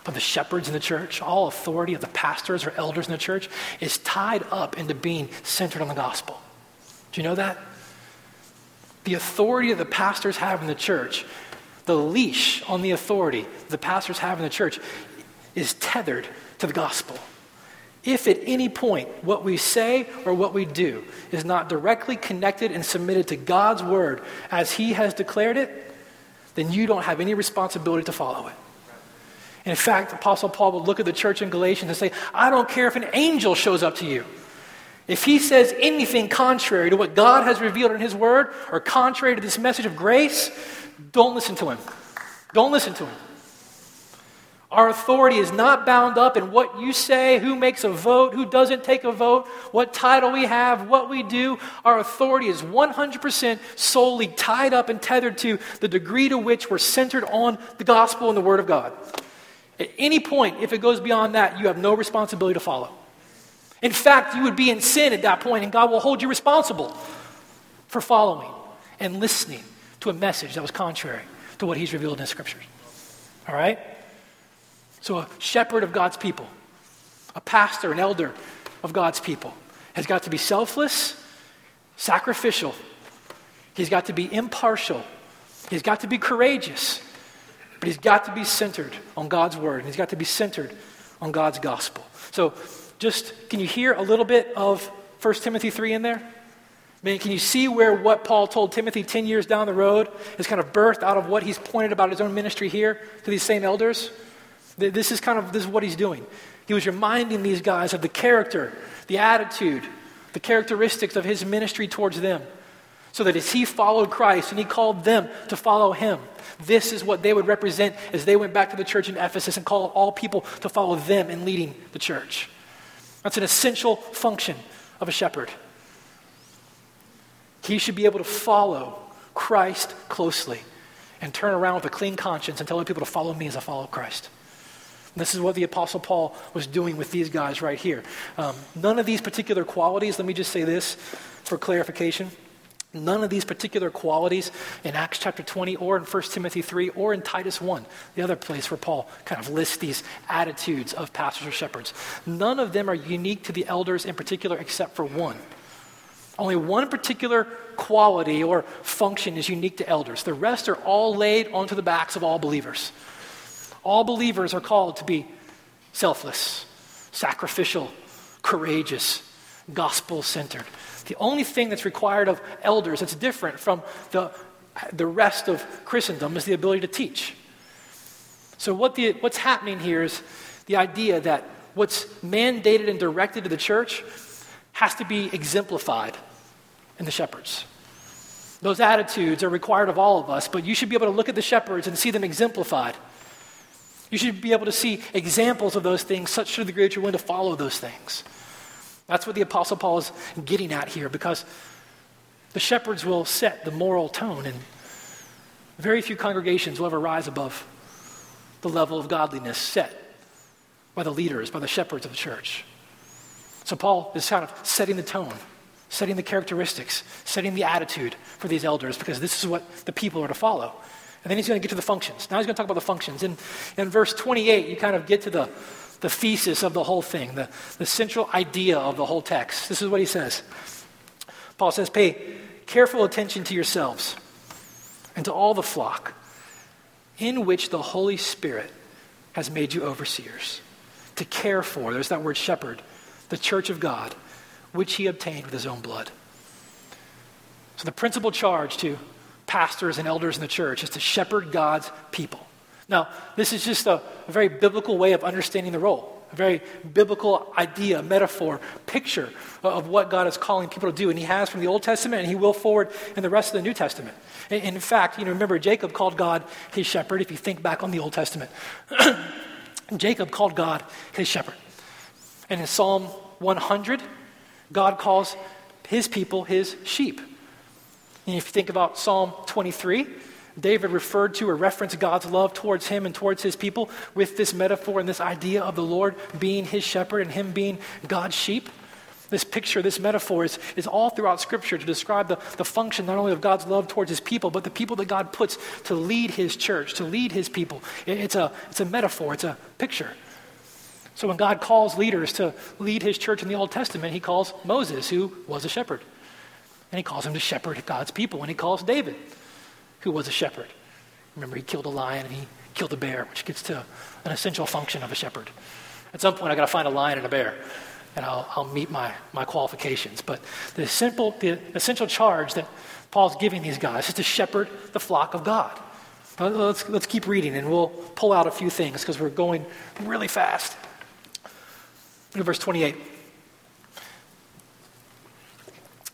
of the shepherds in the church, all authority of the pastors or elders in the church is tied up into being centered on the gospel. Do you know that? The authority that the pastors have in the church, the leash on the authority the pastors have in the church, is tethered to the gospel. If at any point what we say or what we do is not directly connected and submitted to God's word as He has declared it, then you don't have any responsibility to follow it. In fact, Apostle Paul would look at the church in Galatians and say, I don't care if an angel shows up to you. If he says anything contrary to what God has revealed in his word or contrary to this message of grace, don't listen to him. Don't listen to him. Our authority is not bound up in what you say, who makes a vote, who doesn't take a vote, what title we have, what we do. Our authority is 100% solely tied up and tethered to the degree to which we're centered on the gospel and the word of God. At any point, if it goes beyond that, you have no responsibility to follow. In fact, you would be in sin at that point, and God will hold you responsible for following. and listening to a message that was contrary to what he's revealed in the scriptures. All right? So, a shepherd of God's people, a pastor, an elder of God's people, has got to be selfless, sacrificial. He's got to be impartial. He's got to be courageous. But he's got to be centered on God's word. And he's got to be centered on God's gospel. So, just can you hear a little bit of 1 Timothy 3 in there? I mean, can you see where what Paul told Timothy 10 years down the road is kind of birthed out of what he's pointed about his own ministry here to these same elders? This is kind of this is what he's doing. He was reminding these guys of the character, the attitude, the characteristics of his ministry towards them. So that as he followed Christ and he called them to follow him, this is what they would represent as they went back to the church in Ephesus and called all people to follow them in leading the church. That's an essential function of a shepherd. He should be able to follow Christ closely and turn around with a clean conscience and tell other people to follow me as I follow Christ. This is what the Apostle Paul was doing with these guys right here. Um, none of these particular qualities, let me just say this for clarification. None of these particular qualities in Acts chapter 20 or in 1 Timothy 3 or in Titus 1, the other place where Paul kind of lists these attitudes of pastors or shepherds, none of them are unique to the elders in particular except for one. Only one particular quality or function is unique to elders. The rest are all laid onto the backs of all believers. All believers are called to be selfless, sacrificial, courageous, gospel centered. The only thing that's required of elders that's different from the, the rest of Christendom is the ability to teach. So, what the, what's happening here is the idea that what's mandated and directed to the church has to be exemplified in the shepherds. Those attitudes are required of all of us, but you should be able to look at the shepherds and see them exemplified. You should be able to see examples of those things such to the degree that you're willing to follow those things. That's what the Apostle Paul is getting at here because the shepherds will set the moral tone, and very few congregations will ever rise above the level of godliness set by the leaders, by the shepherds of the church. So Paul is kind of setting the tone setting the characteristics, setting the attitude for these elders, because this is what the people are to follow. And then he's going to get to the functions. Now he's going to talk about the functions. In, in verse 28, you kind of get to the, the thesis of the whole thing, the, the central idea of the whole text. This is what he says. Paul says, Pay careful attention to yourselves and to all the flock in which the Holy Spirit has made you overseers to care for, there's that word shepherd, the church of God which he obtained with his own blood. So, the principal charge to pastors and elders in the church is to shepherd God's people. Now, this is just a, a very biblical way of understanding the role, a very biblical idea, metaphor, picture of what God is calling people to do. And he has from the Old Testament, and he will forward in the rest of the New Testament. In fact, you know, remember, Jacob called God his shepherd, if you think back on the Old Testament. Jacob called God his shepherd. And in Psalm 100, God calls his people his sheep. And if you think about Psalm 23, David referred to or referenced God's love towards him and towards his people with this metaphor and this idea of the Lord being his shepherd and him being God's sheep. This picture, this metaphor is, is all throughout Scripture to describe the, the function not only of God's love towards his people, but the people that God puts to lead his church, to lead his people. It, it's, a, it's a metaphor, it's a picture. So when God calls leaders to lead his church in the Old Testament, he calls Moses, who was a shepherd. And he calls him to shepherd God's people. And he calls David, who was a shepherd. Remember, he killed a lion and he killed a bear, which gets to an essential function of a shepherd. At some point, I've got to find a lion and a bear, and I'll, I'll meet my, my qualifications. But the, simple, the essential charge that Paul's giving these guys is to shepherd the flock of God. Let's, let's keep reading, and we'll pull out a few things because we're going really fast. Look at verse 28.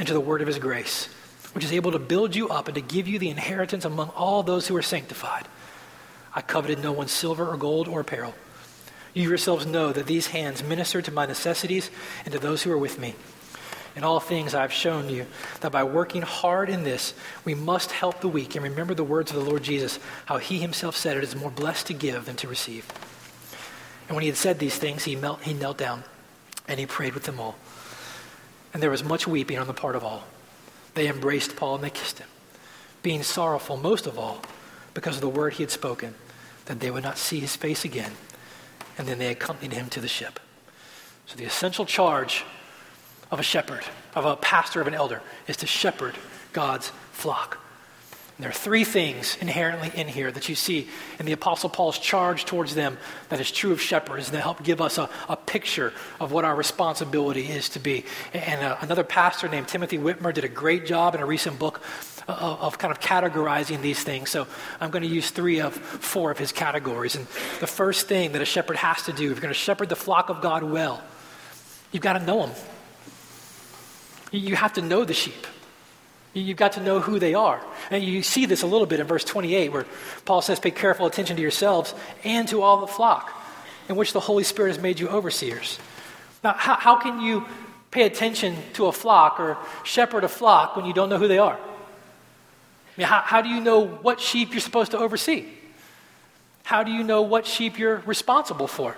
and to the word of his grace, which is able to build you up and to give you the inheritance among all those who are sanctified. I coveted no one's silver or gold or apparel. You yourselves know that these hands minister to my necessities and to those who are with me. In all things I have shown you that by working hard in this, we must help the weak and remember the words of the Lord Jesus, how he himself said it is more blessed to give than to receive. And when he had said these things, he, knelt down and he prayed with them all. And there was much weeping on the part of all. They embraced Paul and they kissed him, being sorrowful most of all because of the word he had spoken, that they would not see his face again. And then they accompanied him to the ship. So the essential charge of a shepherd, of a pastor, of an elder, is to shepherd God's flock. There are three things inherently in here that you see in the Apostle Paul's charge towards them that is true of shepherds and that help give us a, a picture of what our responsibility is to be. And uh, another pastor named Timothy Witmer did a great job in a recent book of, of, kind of categorizing these things. So I'm going to use three of four of his categories. And the first thing that a shepherd has to do, if you're going to shepherd the flock of God well, you've got to know them. You have to know the sheep. You've got to know who they are. And you see this a little bit in verse 28, where Paul says, Pay careful attention to yourselves and to all the flock, in which the Holy Spirit has made you overseers. Now, how, how can you pay attention to a flock or shepherd a flock when you don't know who they are? I mean, how, how do you know what sheep you're supposed to oversee? How do you know what sheep you're responsible for?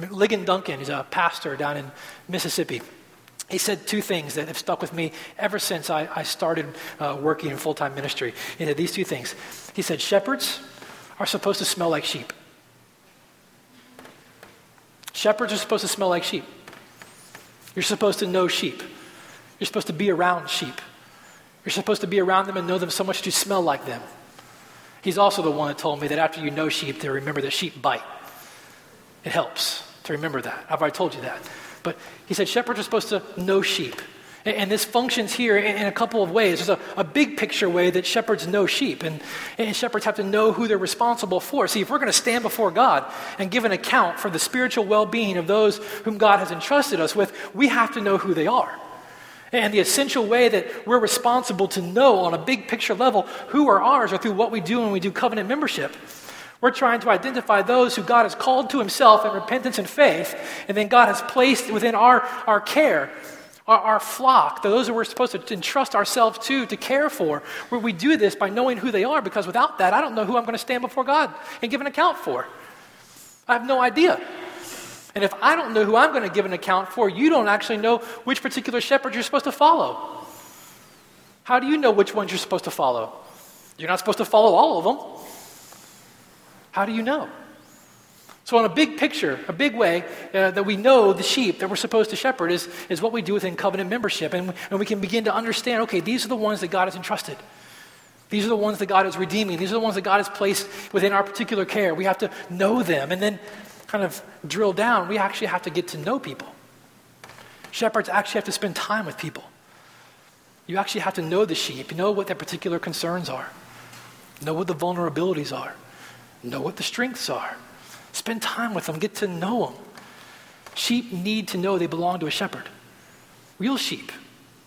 Ligon Duncan is a pastor down in Mississippi. He said two things that have stuck with me ever since I, I started uh, working in full time ministry. He said these two things. He said, Shepherds are supposed to smell like sheep. Shepherds are supposed to smell like sheep. You're supposed to know sheep. You're supposed to be around sheep. You're supposed to be around them and know them so much that you smell like them. He's also the one that told me that after you know sheep, to remember that sheep bite. It helps to remember that. I've already told you that. But he said shepherds are supposed to know sheep. And, this functions here in, a couple of ways. There's a, a big picture way that shepherds know sheep, and, and shepherds have to know who they're responsible for. See, if we're going to stand before God and give an account for the spiritual well being of those whom God has entrusted us with, we have to know who they are. And the essential way that we're responsible to know on a big picture level who are ours are through what we do when we do covenant membership. We're trying to identify those who God has called to himself in repentance and faith, and then God has placed within our, our care, our, our flock, those that we're supposed to entrust ourselves to, to care for. Where we do this by knowing who they are, because without that, I don't know who I'm going to stand before God and give an account for. I have no idea. And if I don't know who I'm going to give an account for, you don't actually know which particular shepherd you're supposed to follow. How do you know which ones you're supposed to follow? You're not supposed to follow all of them. How do you know? So, on a big picture, a big way uh, that we know the sheep that we're supposed to shepherd is, is what we do within covenant membership. And, and we can begin to understand okay, these are the ones that God has entrusted. These are the ones that God is redeeming. These are the ones that God has placed within our particular care. We have to know them and then kind of drill down. We actually have to get to know people. Shepherds actually have to spend time with people. You actually have to know the sheep, know what their particular concerns are, know what the vulnerabilities are know what the strengths are. Spend time with them, get to know them. Sheep need to know they belong to a shepherd. Real sheep,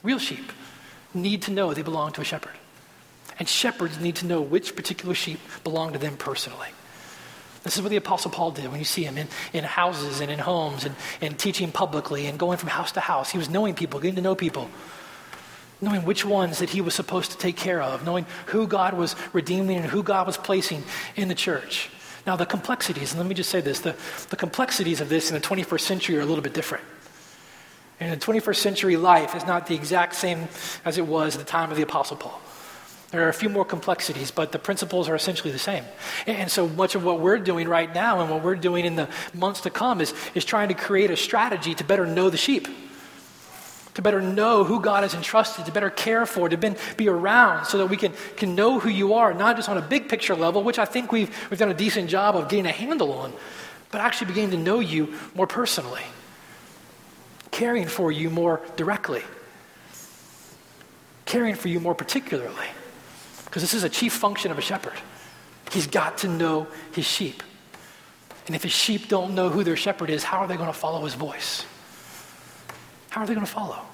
real sheep, need to know they belong to a shepherd. And shepherds need to know which particular sheep belong to them personally. This is what the Apostle Paul did when you see him in, in houses and in homes and, and teaching publicly and going from house to house. He was knowing people, getting to know people knowing which ones that he was supposed to take care of, knowing who God was redeeming and who God was placing in the church. Now, the complexities, and let me just say this the, the complexities of this in the 21st century are a little bit different. And the 21st century life is not the exact same as it was at the time of the Apostle Paul. There are a few more complexities, but the principles are essentially the same. And so much of what we're doing right now and what we're doing in the months to come is, is trying to create a strategy to better know the sheep to better know who God has entrusted, to better care for, to be around so that we can, can know who you are, not just on a big picture level, which I think we've, we've done a decent job of getting a handle on, but actually beginning to know you more personally, caring for you more directly, caring for you more particularly. Because this is a chief function of a shepherd. He's got to know his sheep. And if his sheep don't know who their shepherd is, how are they going to follow his voice? How are they going to follow?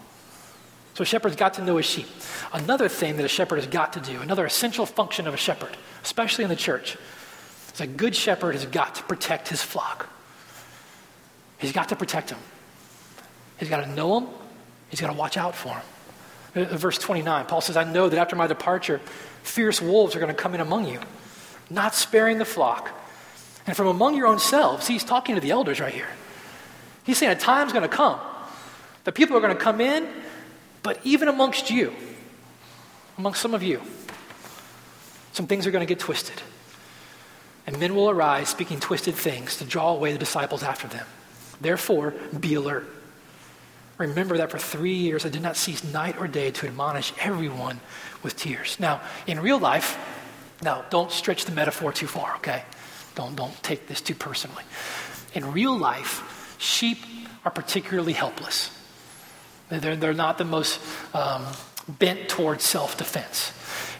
So a shepherd's got to know his sheep. Another thing that a shepherd has got to do, another essential function of a shepherd, especially in the church, is a good shepherd has got to protect his flock. He's got to protect them. He's got to know them. He's got to watch out for them. Uh, verse 29, Paul says, I know that after my departure, fierce wolves are going to come in among you, not sparing the flock. And from among your own selves, he's talking to the elders right here. He's saying a time's going to come that people are going to come in, but even amongst you, amongst some of you, some things are going to get twisted. And men will arise speaking twisted things to draw away the disciples after them. Therefore, be alert. Remember that for three years I did not cease night or day to admonish everyone with tears. Now, in real life, now don't stretch the metaphor too far, okay? Don't, don't take this too personally. In real life, sheep are particularly helpless. They're, they're not the most um, bent towards self defense.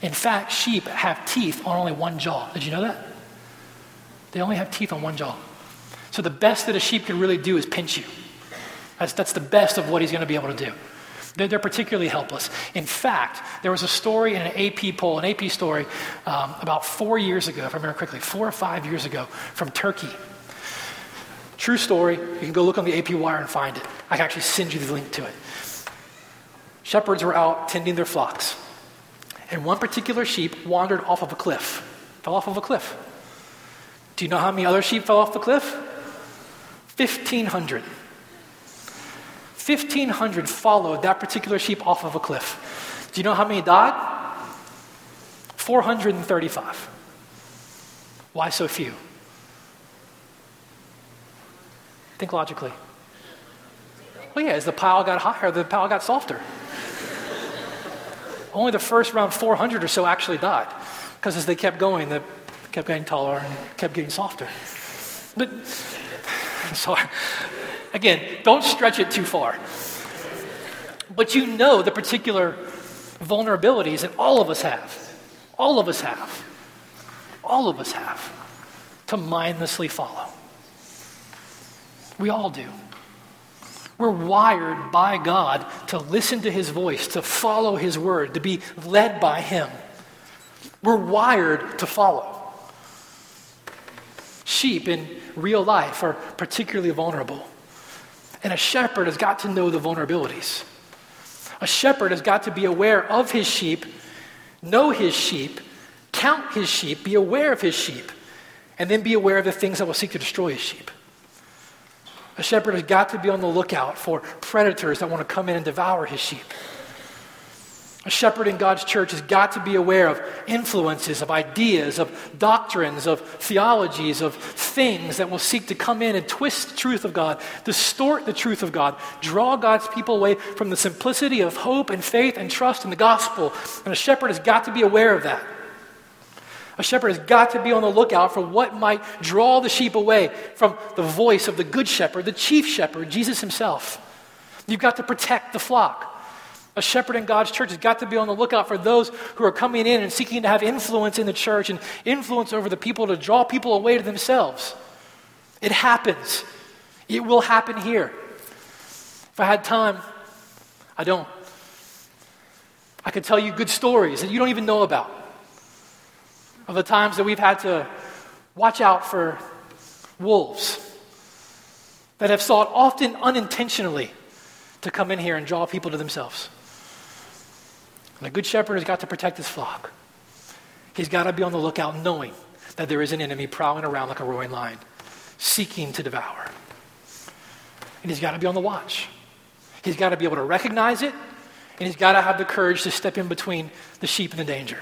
In fact, sheep have teeth on only one jaw. Did you know that? They only have teeth on one jaw. So the best that a sheep can really do is pinch you. That's, that's the best of what he's going to be able to do. They're, they're, particularly helpless. In fact, there was a story in an AP poll, an AP story, um, about four years ago, if I remember correctly, four or five years ago, from Turkey. True story. You can go look on the AP wire and find it. I can actually send you the link to it. Shepherds were out tending their flocks, and one particular sheep wandered off of a cliff, fell off of a cliff. Do you know how many other sheep fell off the cliff? 1,500. 1,500 followed that particular sheep off of a cliff. Do you know how many died? 435. Why so few? Think logically. Well, yeah, as the pile got higher, the pile got softer. Only the first round 400 or so actually died. Because as they kept going, they kept getting taller and kept getting softer. But, so, again, don't stretch it too far. But you know the particular vulnerabilities that all of us have. All of us have. All of us have to mindlessly follow. We all do. We're wired by God to listen to His voice, to follow His word, to be led by Him. We're wired to follow. Sheep in real life are particularly vulnerable. And a shepherd has got to know the vulnerabilities. A shepherd has got to be aware of his sheep, know his sheep, count his sheep, be aware of his sheep, and then be aware of the things that will seek to destroy his sheep. A shepherd has got to be on the lookout for predators that want to come in and devour his sheep. A shepherd in God's church has got to be aware of influences, of ideas, of doctrines, of theologies, of things that will seek to come in and twist the truth of God, distort the truth of God, draw God's people away from the simplicity of hope and faith and trust in the gospel. And a shepherd has got to be aware of that. A shepherd has got to be on the lookout for what might draw the sheep away from the voice of the good shepherd, the chief shepherd, Jesus himself. You've got to protect the flock. A shepherd in God's church has got to be on the lookout for those who are coming in and seeking to have influence in the church and influence over the people to draw people away to themselves. It happens. It will happen here. If I had time, I don't. I could tell you good stories that you don't even know about of the times that we've had to watch out for wolves that have sought often unintentionally to come in here and draw people to themselves. And a good shepherd has got to protect his flock. He's got to be on the lookout knowing that there is an enemy prowling around like a roaring lion, seeking to devour. And he's got to be on the watch. He's got to be able to recognize it, and he's got to have the courage to step in between the sheep and the danger.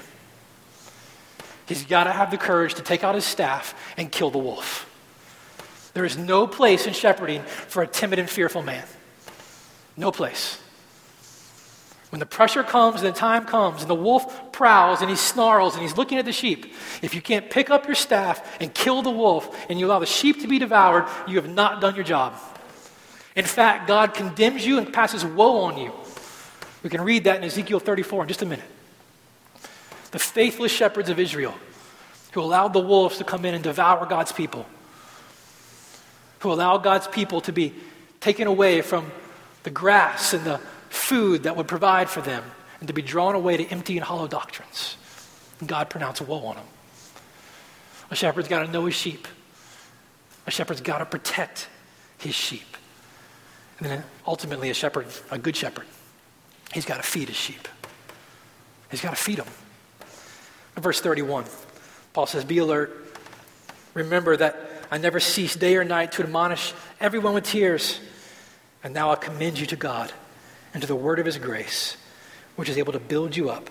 He's got to have the courage to take out his staff and kill the wolf. There is no place in shepherding for a timid and fearful man. No place. When the pressure comes and the time comes and the wolf prowls and he snarls and he's looking at the sheep, if you can't pick up your staff and kill the wolf and you allow the sheep to be devoured, you have not done your job. In fact, God condemns you and passes woe on you. We can read that in Ezekiel 34 in just a minute the faithless shepherds of Israel who allowed the wolves to come in and devour God's people, who allowed God's people to be taken away from the grass and the food that would provide for them and to be drawn away to empty and hollow doctrines. And God pronounced woe on them. A shepherd's got to know his sheep. A shepherd's got to protect his sheep. And then ultimately, a shepherd, a good shepherd, he's got to feed his sheep. He's got to feed them. Verse 31, Paul says, Be alert. Remember that I never cease day or night to admonish everyone with tears. And now I commend you to God and to the word of his grace, which is able to build you up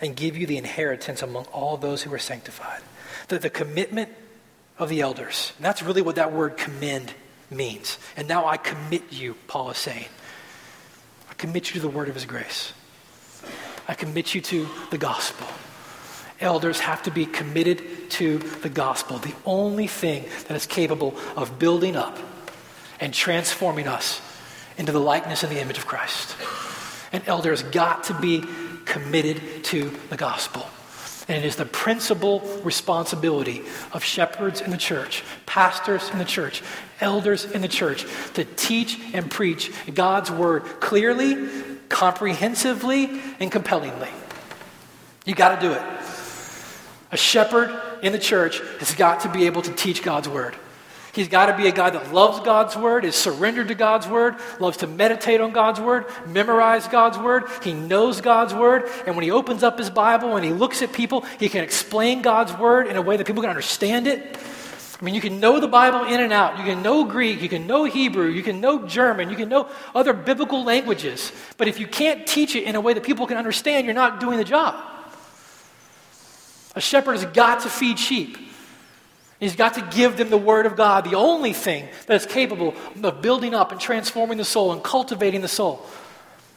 and give you the inheritance among all those who are sanctified. That the commitment of the elders, and that's really what that word commend means. And now I commit you, Paul is saying. I commit you to the word of his grace. I commit you to the gospel. Elders have to be committed to the gospel, the only thing that is capable of building up and transforming us into the likeness and the image of Christ. An elder has got to be committed to the gospel. And it is the principal responsibility of shepherds in the church, pastors in the church, elders in the church to teach and preach God's word clearly, comprehensively, and compellingly. You got to do it. A shepherd in the church has got to be able to teach God's word. He's got to be a guy that loves God's word, is surrendered to God's word, loves to meditate on God's word, memorize God's word. He knows God's word. And when he opens up his Bible and he looks at people, he can explain God's word in a way that people can understand it. I mean, you can know the Bible in and out. You can know Greek. You can know Hebrew. You can know German. You can know other biblical languages. But if you can't teach it in a way that people can understand, you're not doing the job. A shepherd has got to feed sheep. He's got to give them the Word of God, the only thing that is capable of building up and transforming the soul and cultivating the soul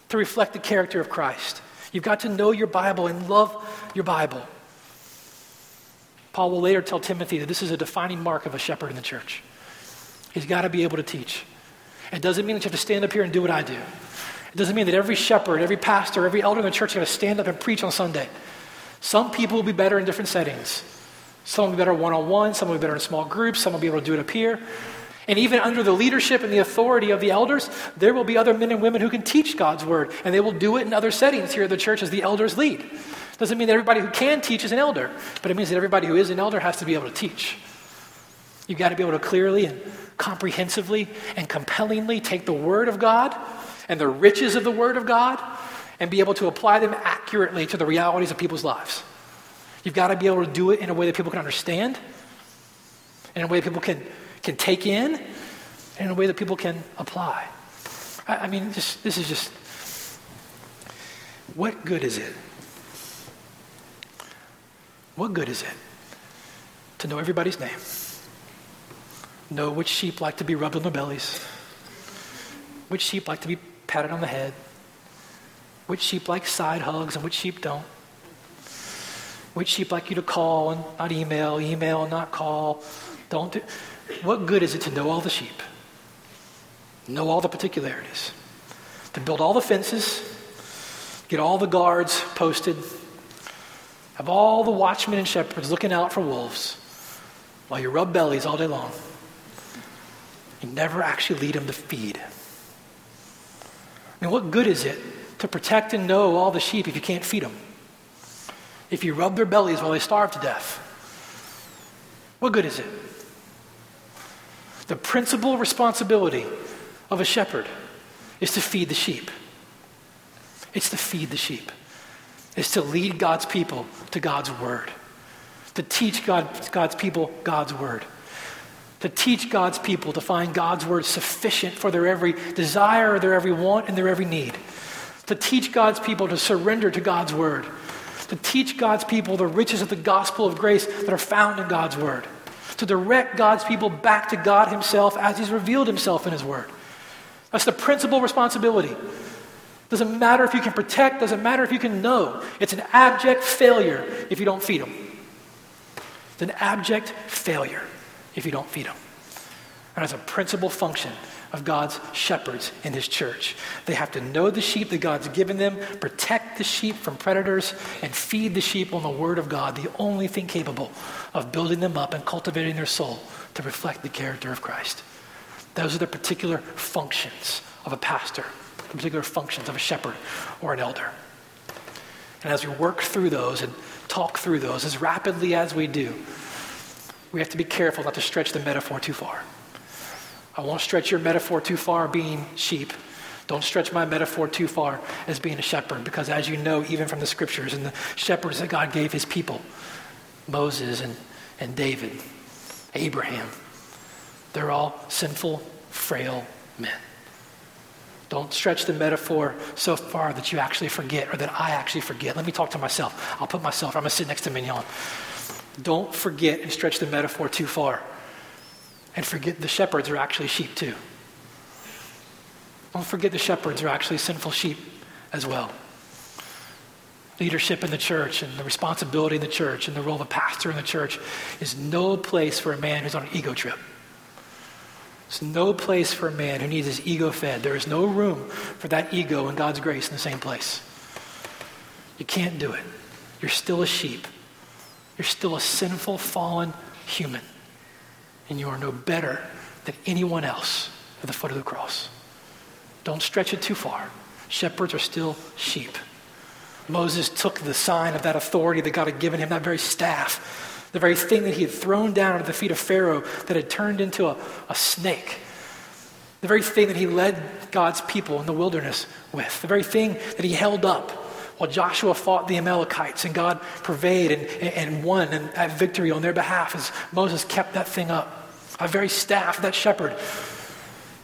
to reflect the character of Christ. You've got to know your Bible and love your Bible. Paul will later tell Timothy that this is a defining mark of a shepherd in the church. He's got to be able to teach. It doesn't mean that you have to stand up here and do what I do. It doesn't mean that every shepherd, every pastor, every elder in the church is going to stand up and preach on Sunday. Some people will be better in different settings. Some will be better one on one, some will be better in small groups, some will be able to do it up here. And even under the leadership and the authority of the elders, there will be other men and women who can teach God's word, and they will do it in other settings here at the church as the elders lead. Doesn't mean that everybody who can teach is an elder, but it means that everybody who is an elder has to be able to teach. You've got to be able to clearly and comprehensively and compellingly take the Word of God and the riches of the Word of God and be able to apply them accurately to the realities of people's lives. You've got to be able to do it in a way that people can understand, in a way that people can, can take in, and in a way that people can apply. I, I mean, this, this is just what good is it? What good is it to know everybody's name? Know which sheep like to be rubbed on their bellies, which sheep like to be patted on the head, which sheep like side hugs and which sheep don't. Which sheep like you to call and not email, email and not call? Don't do. What good is it to know all the sheep? Know all the particularities? To build all the fences, get all the guards posted, have all the watchmen and shepherds looking out for wolves while you rub bellies all day long. You never actually lead them to feed. I mean, what good is it to protect and know all the sheep if you can't feed them? if you rub their bellies while they starve to death? What good is it? The principal responsibility of a shepherd is to feed the sheep. It's to feed the sheep. It's to lead God's people to God's word. To teach God, God's people God's word. To teach God's people to find God's word sufficient for their every desire, their every want, and their every need. To teach God's people to surrender to God's word to teach God's people the riches of the gospel of grace that are found in God's word, to direct God's people back to God Himself as He's revealed Himself in His word. That's the principal responsibility. Doesn't matter if you can protect, doesn't matter if you can know. It's an abject failure if you don't feed them. It's an abject failure if you don't feed them. And as a principal function of God's shepherds in his church. They have to know the sheep that God's given them, protect the sheep from predators, and feed the sheep on the word of God, the only thing capable of building them up and cultivating their soul to reflect the character of Christ. Those are the particular functions of a pastor the particular functions of a shepherd or an elder. And as we work through those and talk through those as rapidly as we do, we have to be careful not to stretch the metaphor too far. I won't stretch your metaphor too far being sheep. Don't stretch my metaphor too far as being a shepherd, because as you know, even from the scriptures and the shepherds that God gave his people, Moses and, and David, Abraham, they're all sinful, frail men. Don't stretch the metaphor so far that you actually forget or that I actually forget. Let me talk to myself. I'll put myself, I'm going to sit next to Mignon. Don't forget and stretch the metaphor too far. And forget the shepherds are actually sheep too. Don't forget the shepherds are actually sinful sheep as well. Leadership in the church and the responsibility in the church and the role of a pastor in the church is no place for a man who's on an ego trip. It's no place for a man who needs his ego fed. There is no room for that ego and God's grace in the same place. You can't do it. You're still a sheep. You're still a sinful, fallen human. And you are no better than anyone else at the foot of the cross. Don't stretch it too far. Shepherds are still sheep. Moses took the sign of that authority that God had given him, that very staff, the very thing that he had thrown down at the feet of Pharaoh that had turned into a, a snake. The very thing that he led God's people in the wilderness with. The very thing that he held up while Joshua fought the Amalekites and God prevailed and, and won and had victory on their behalf as Moses kept that thing up. A very staff, that shepherd,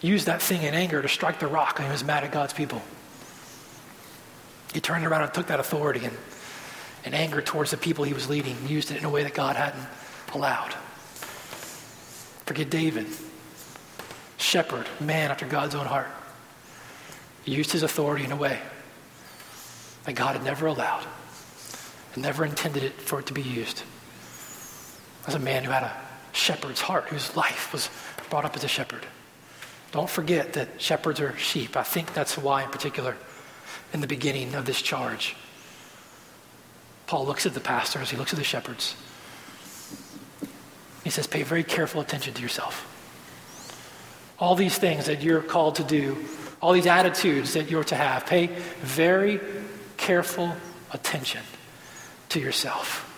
used that thing in anger to strike the rock and he was mad at God's people. He turned around and took that authority and and anger towards the people he was leading, used it in a way that God hadn't allowed. Forget David, shepherd, man after God's own heart. He used his authority in a way that God had never allowed and never intended it for it to be used. As a man who had a shepherd's heart, whose life was brought up as a shepherd. Don't forget that shepherds are sheep. I think that's why, in particular, in the beginning of this charge, Paul looks at the pastors, he looks at the shepherds. He says, Pay very careful attention to yourself. All these things that you're called to do, all these attitudes that you're to have, pay very careful attention to yourself.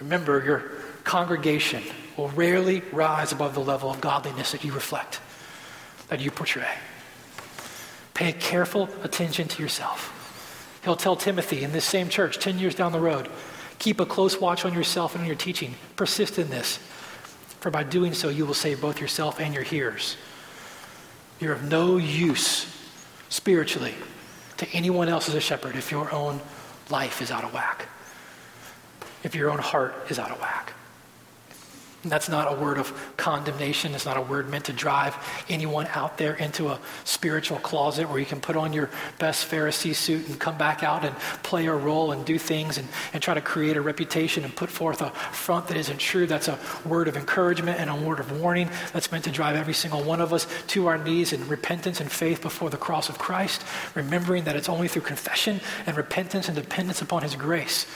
Remember, your congregation will rarely rise above the level of godliness that you reflect, that you portray. Pay careful attention to yourself. He'll tell Timothy in this same church 10 years down the road keep a close watch on yourself and on your teaching. Persist in this, for by doing so, you will save both yourself and your hearers. You're of no use spiritually to anyone else as a shepherd if your own life is out of whack, if your own heart is out of whack. That's not a word of condemnation. It's not a word meant to drive anyone out there into a spiritual closet where you can put on your best Pharisee suit and come back out and play a role and do things and, and try to create a reputation and put forth a front that isn't true. That's a word of encouragement and a word of warning that's meant to drive every single one of us to our knees in repentance and faith before the cross of Christ, remembering that it's only through confession and repentance and dependence upon His grace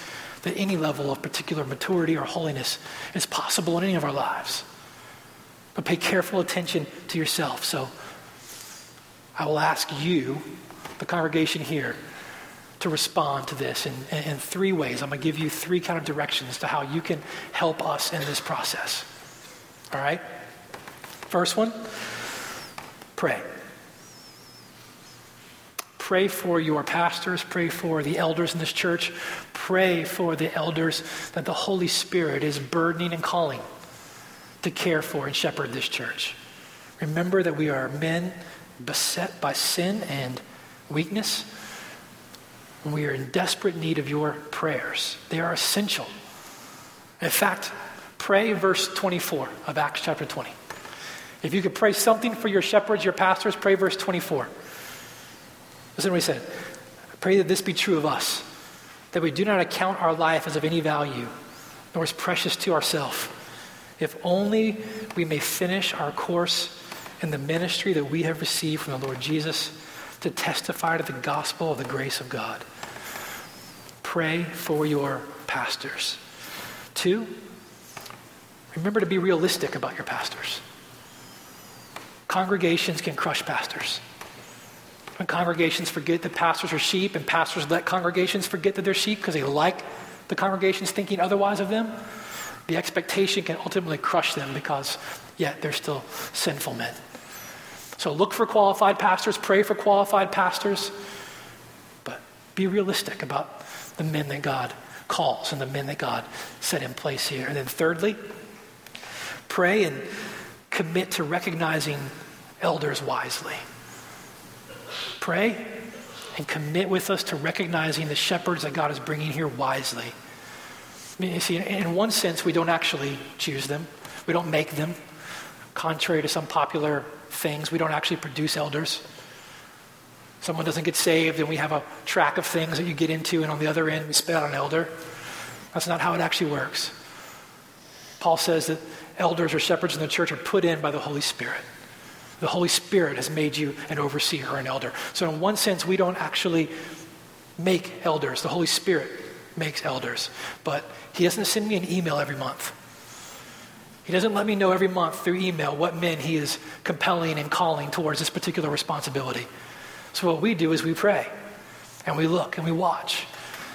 that any level of particular maturity or holiness is possible in any of our lives. But pay careful attention to yourself. So I will ask you, the congregation here, to respond to this in, in, three ways. I'm going to give you three kind of directions to how you can help us in this process. All right? First one, pray. Pray for your pastors, pray for the elders in this church, pray for the elders that the Holy Spirit is burdening and calling to care for and shepherd this church. Remember that we are men beset by sin and weakness. We are in desperate need of your prayers. They are essential. In fact, pray verse 24 of Acts chapter 20. If you could pray something for your shepherds, your pastors, pray verse 24. Listen to what he said. I pray that this be true of us, that we do not account our life as of any value, nor as precious to ourselves, if only we may finish our course in the ministry that we have received from the Lord Jesus to testify to the gospel of the grace of God. Pray for your pastors. Two, remember to be realistic about your pastors. Congregations can crush pastors. When congregations forget that pastors are sheep and pastors let congregations forget that they're sheep because they like the congregations thinking otherwise of them, the expectation can ultimately crush them because yet they're still sinful men. So look for qualified pastors, pray for qualified pastors, but be realistic about the men that God calls and the men that God set in place here. And then thirdly, pray and commit to recognizing elders wisely. Pray and commit with us to recognizing the shepherds that God is bringing here wisely. You see, in one sense, we don't actually choose them, we don't make them. Contrary to some popular things, we don't actually produce elders. Someone doesn't get saved, and we have a track of things that you get into, and on the other end, we spit out an elder. That's not how it actually works. Paul says that elders or shepherds in the church are put in by the Holy Spirit. The Holy Spirit has made you an overseer or an elder. So, in one sense, we don't actually make elders. The Holy Spirit makes elders. But He doesn't send me an email every month. He doesn't let me know every month through email what men He is compelling and calling towards this particular responsibility. So, what we do is we pray and we look and we watch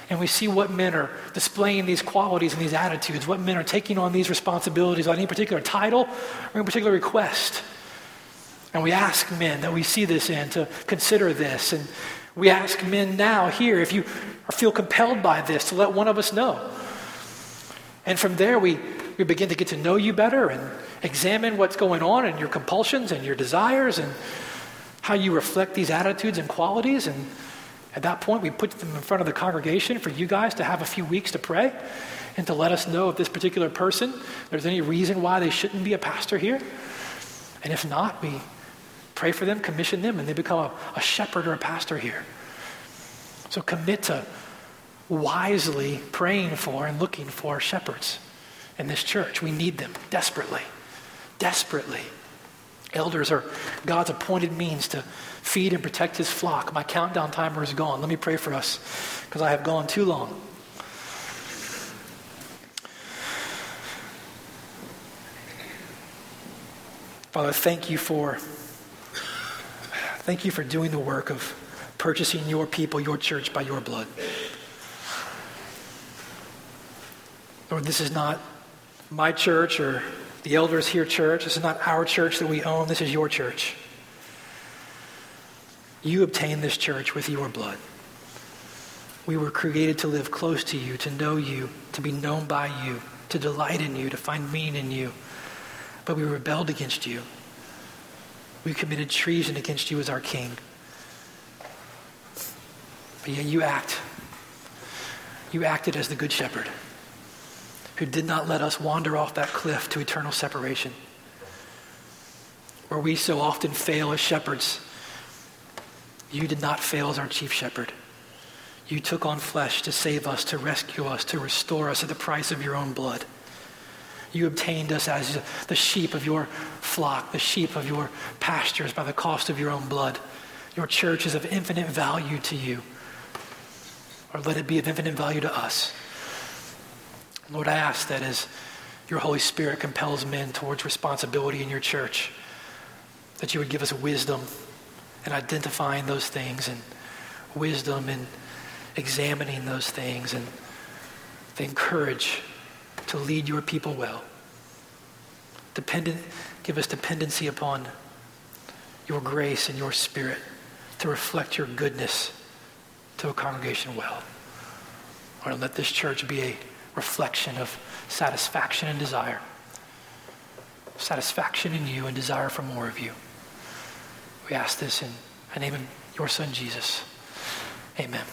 and we see what men are displaying these qualities and these attitudes, what men are taking on these responsibilities on any particular title or any particular request. And we ask men that we see this in to consider this. And we ask men now here if you feel compelled by this to let one of us know. And from there, we, we begin to get to know you better and examine what's going on and your compulsions and your desires and how you reflect these attitudes and qualities. And at that point, we put them in front of the congregation for you guys to have a few weeks to pray and to let us know if this particular person, there's any reason why they shouldn't be a pastor here. And if not, we Pray for them, commission them, and they become a, a shepherd or a pastor here. So commit to wisely praying for and looking for shepherds in this church. We need them desperately. Desperately. Elders are God's appointed means to feed and protect his flock. My countdown timer is gone. Let me pray for us because I have gone too long. Father, thank you for Thank you for doing the work of purchasing your people, your church, by your blood. Lord, this is not my church or the elders here church. This is not our church that we own. This is your church. You obtained this church with your blood. We were created to live close to you, to know you, to be known by you, to delight in you, to find meaning in you. But we rebelled against you. We committed treason against you as our king. But yet you act. You acted as the good shepherd who did not let us wander off that cliff to eternal separation. Where we so often fail as shepherds, you did not fail as our chief shepherd. You took on flesh to save us, to rescue us, to restore us at the price of your own blood. You obtained us as the sheep of your flock, the sheep of your pastures by the cost of your own blood. Your church is of infinite value to you. Or let it be of infinite value to us. Lord, I ask that as your Holy Spirit compels men towards responsibility in your church, that you would give us wisdom in identifying those things and wisdom in examining those things and the courage to lead your people well. Dependent, give us dependency upon your grace and your spirit to reflect your goodness to a congregation well. Lord, let this church be a reflection of satisfaction and desire. Satisfaction in you and desire for more of you. We ask this in the name of your son, Jesus. Amen.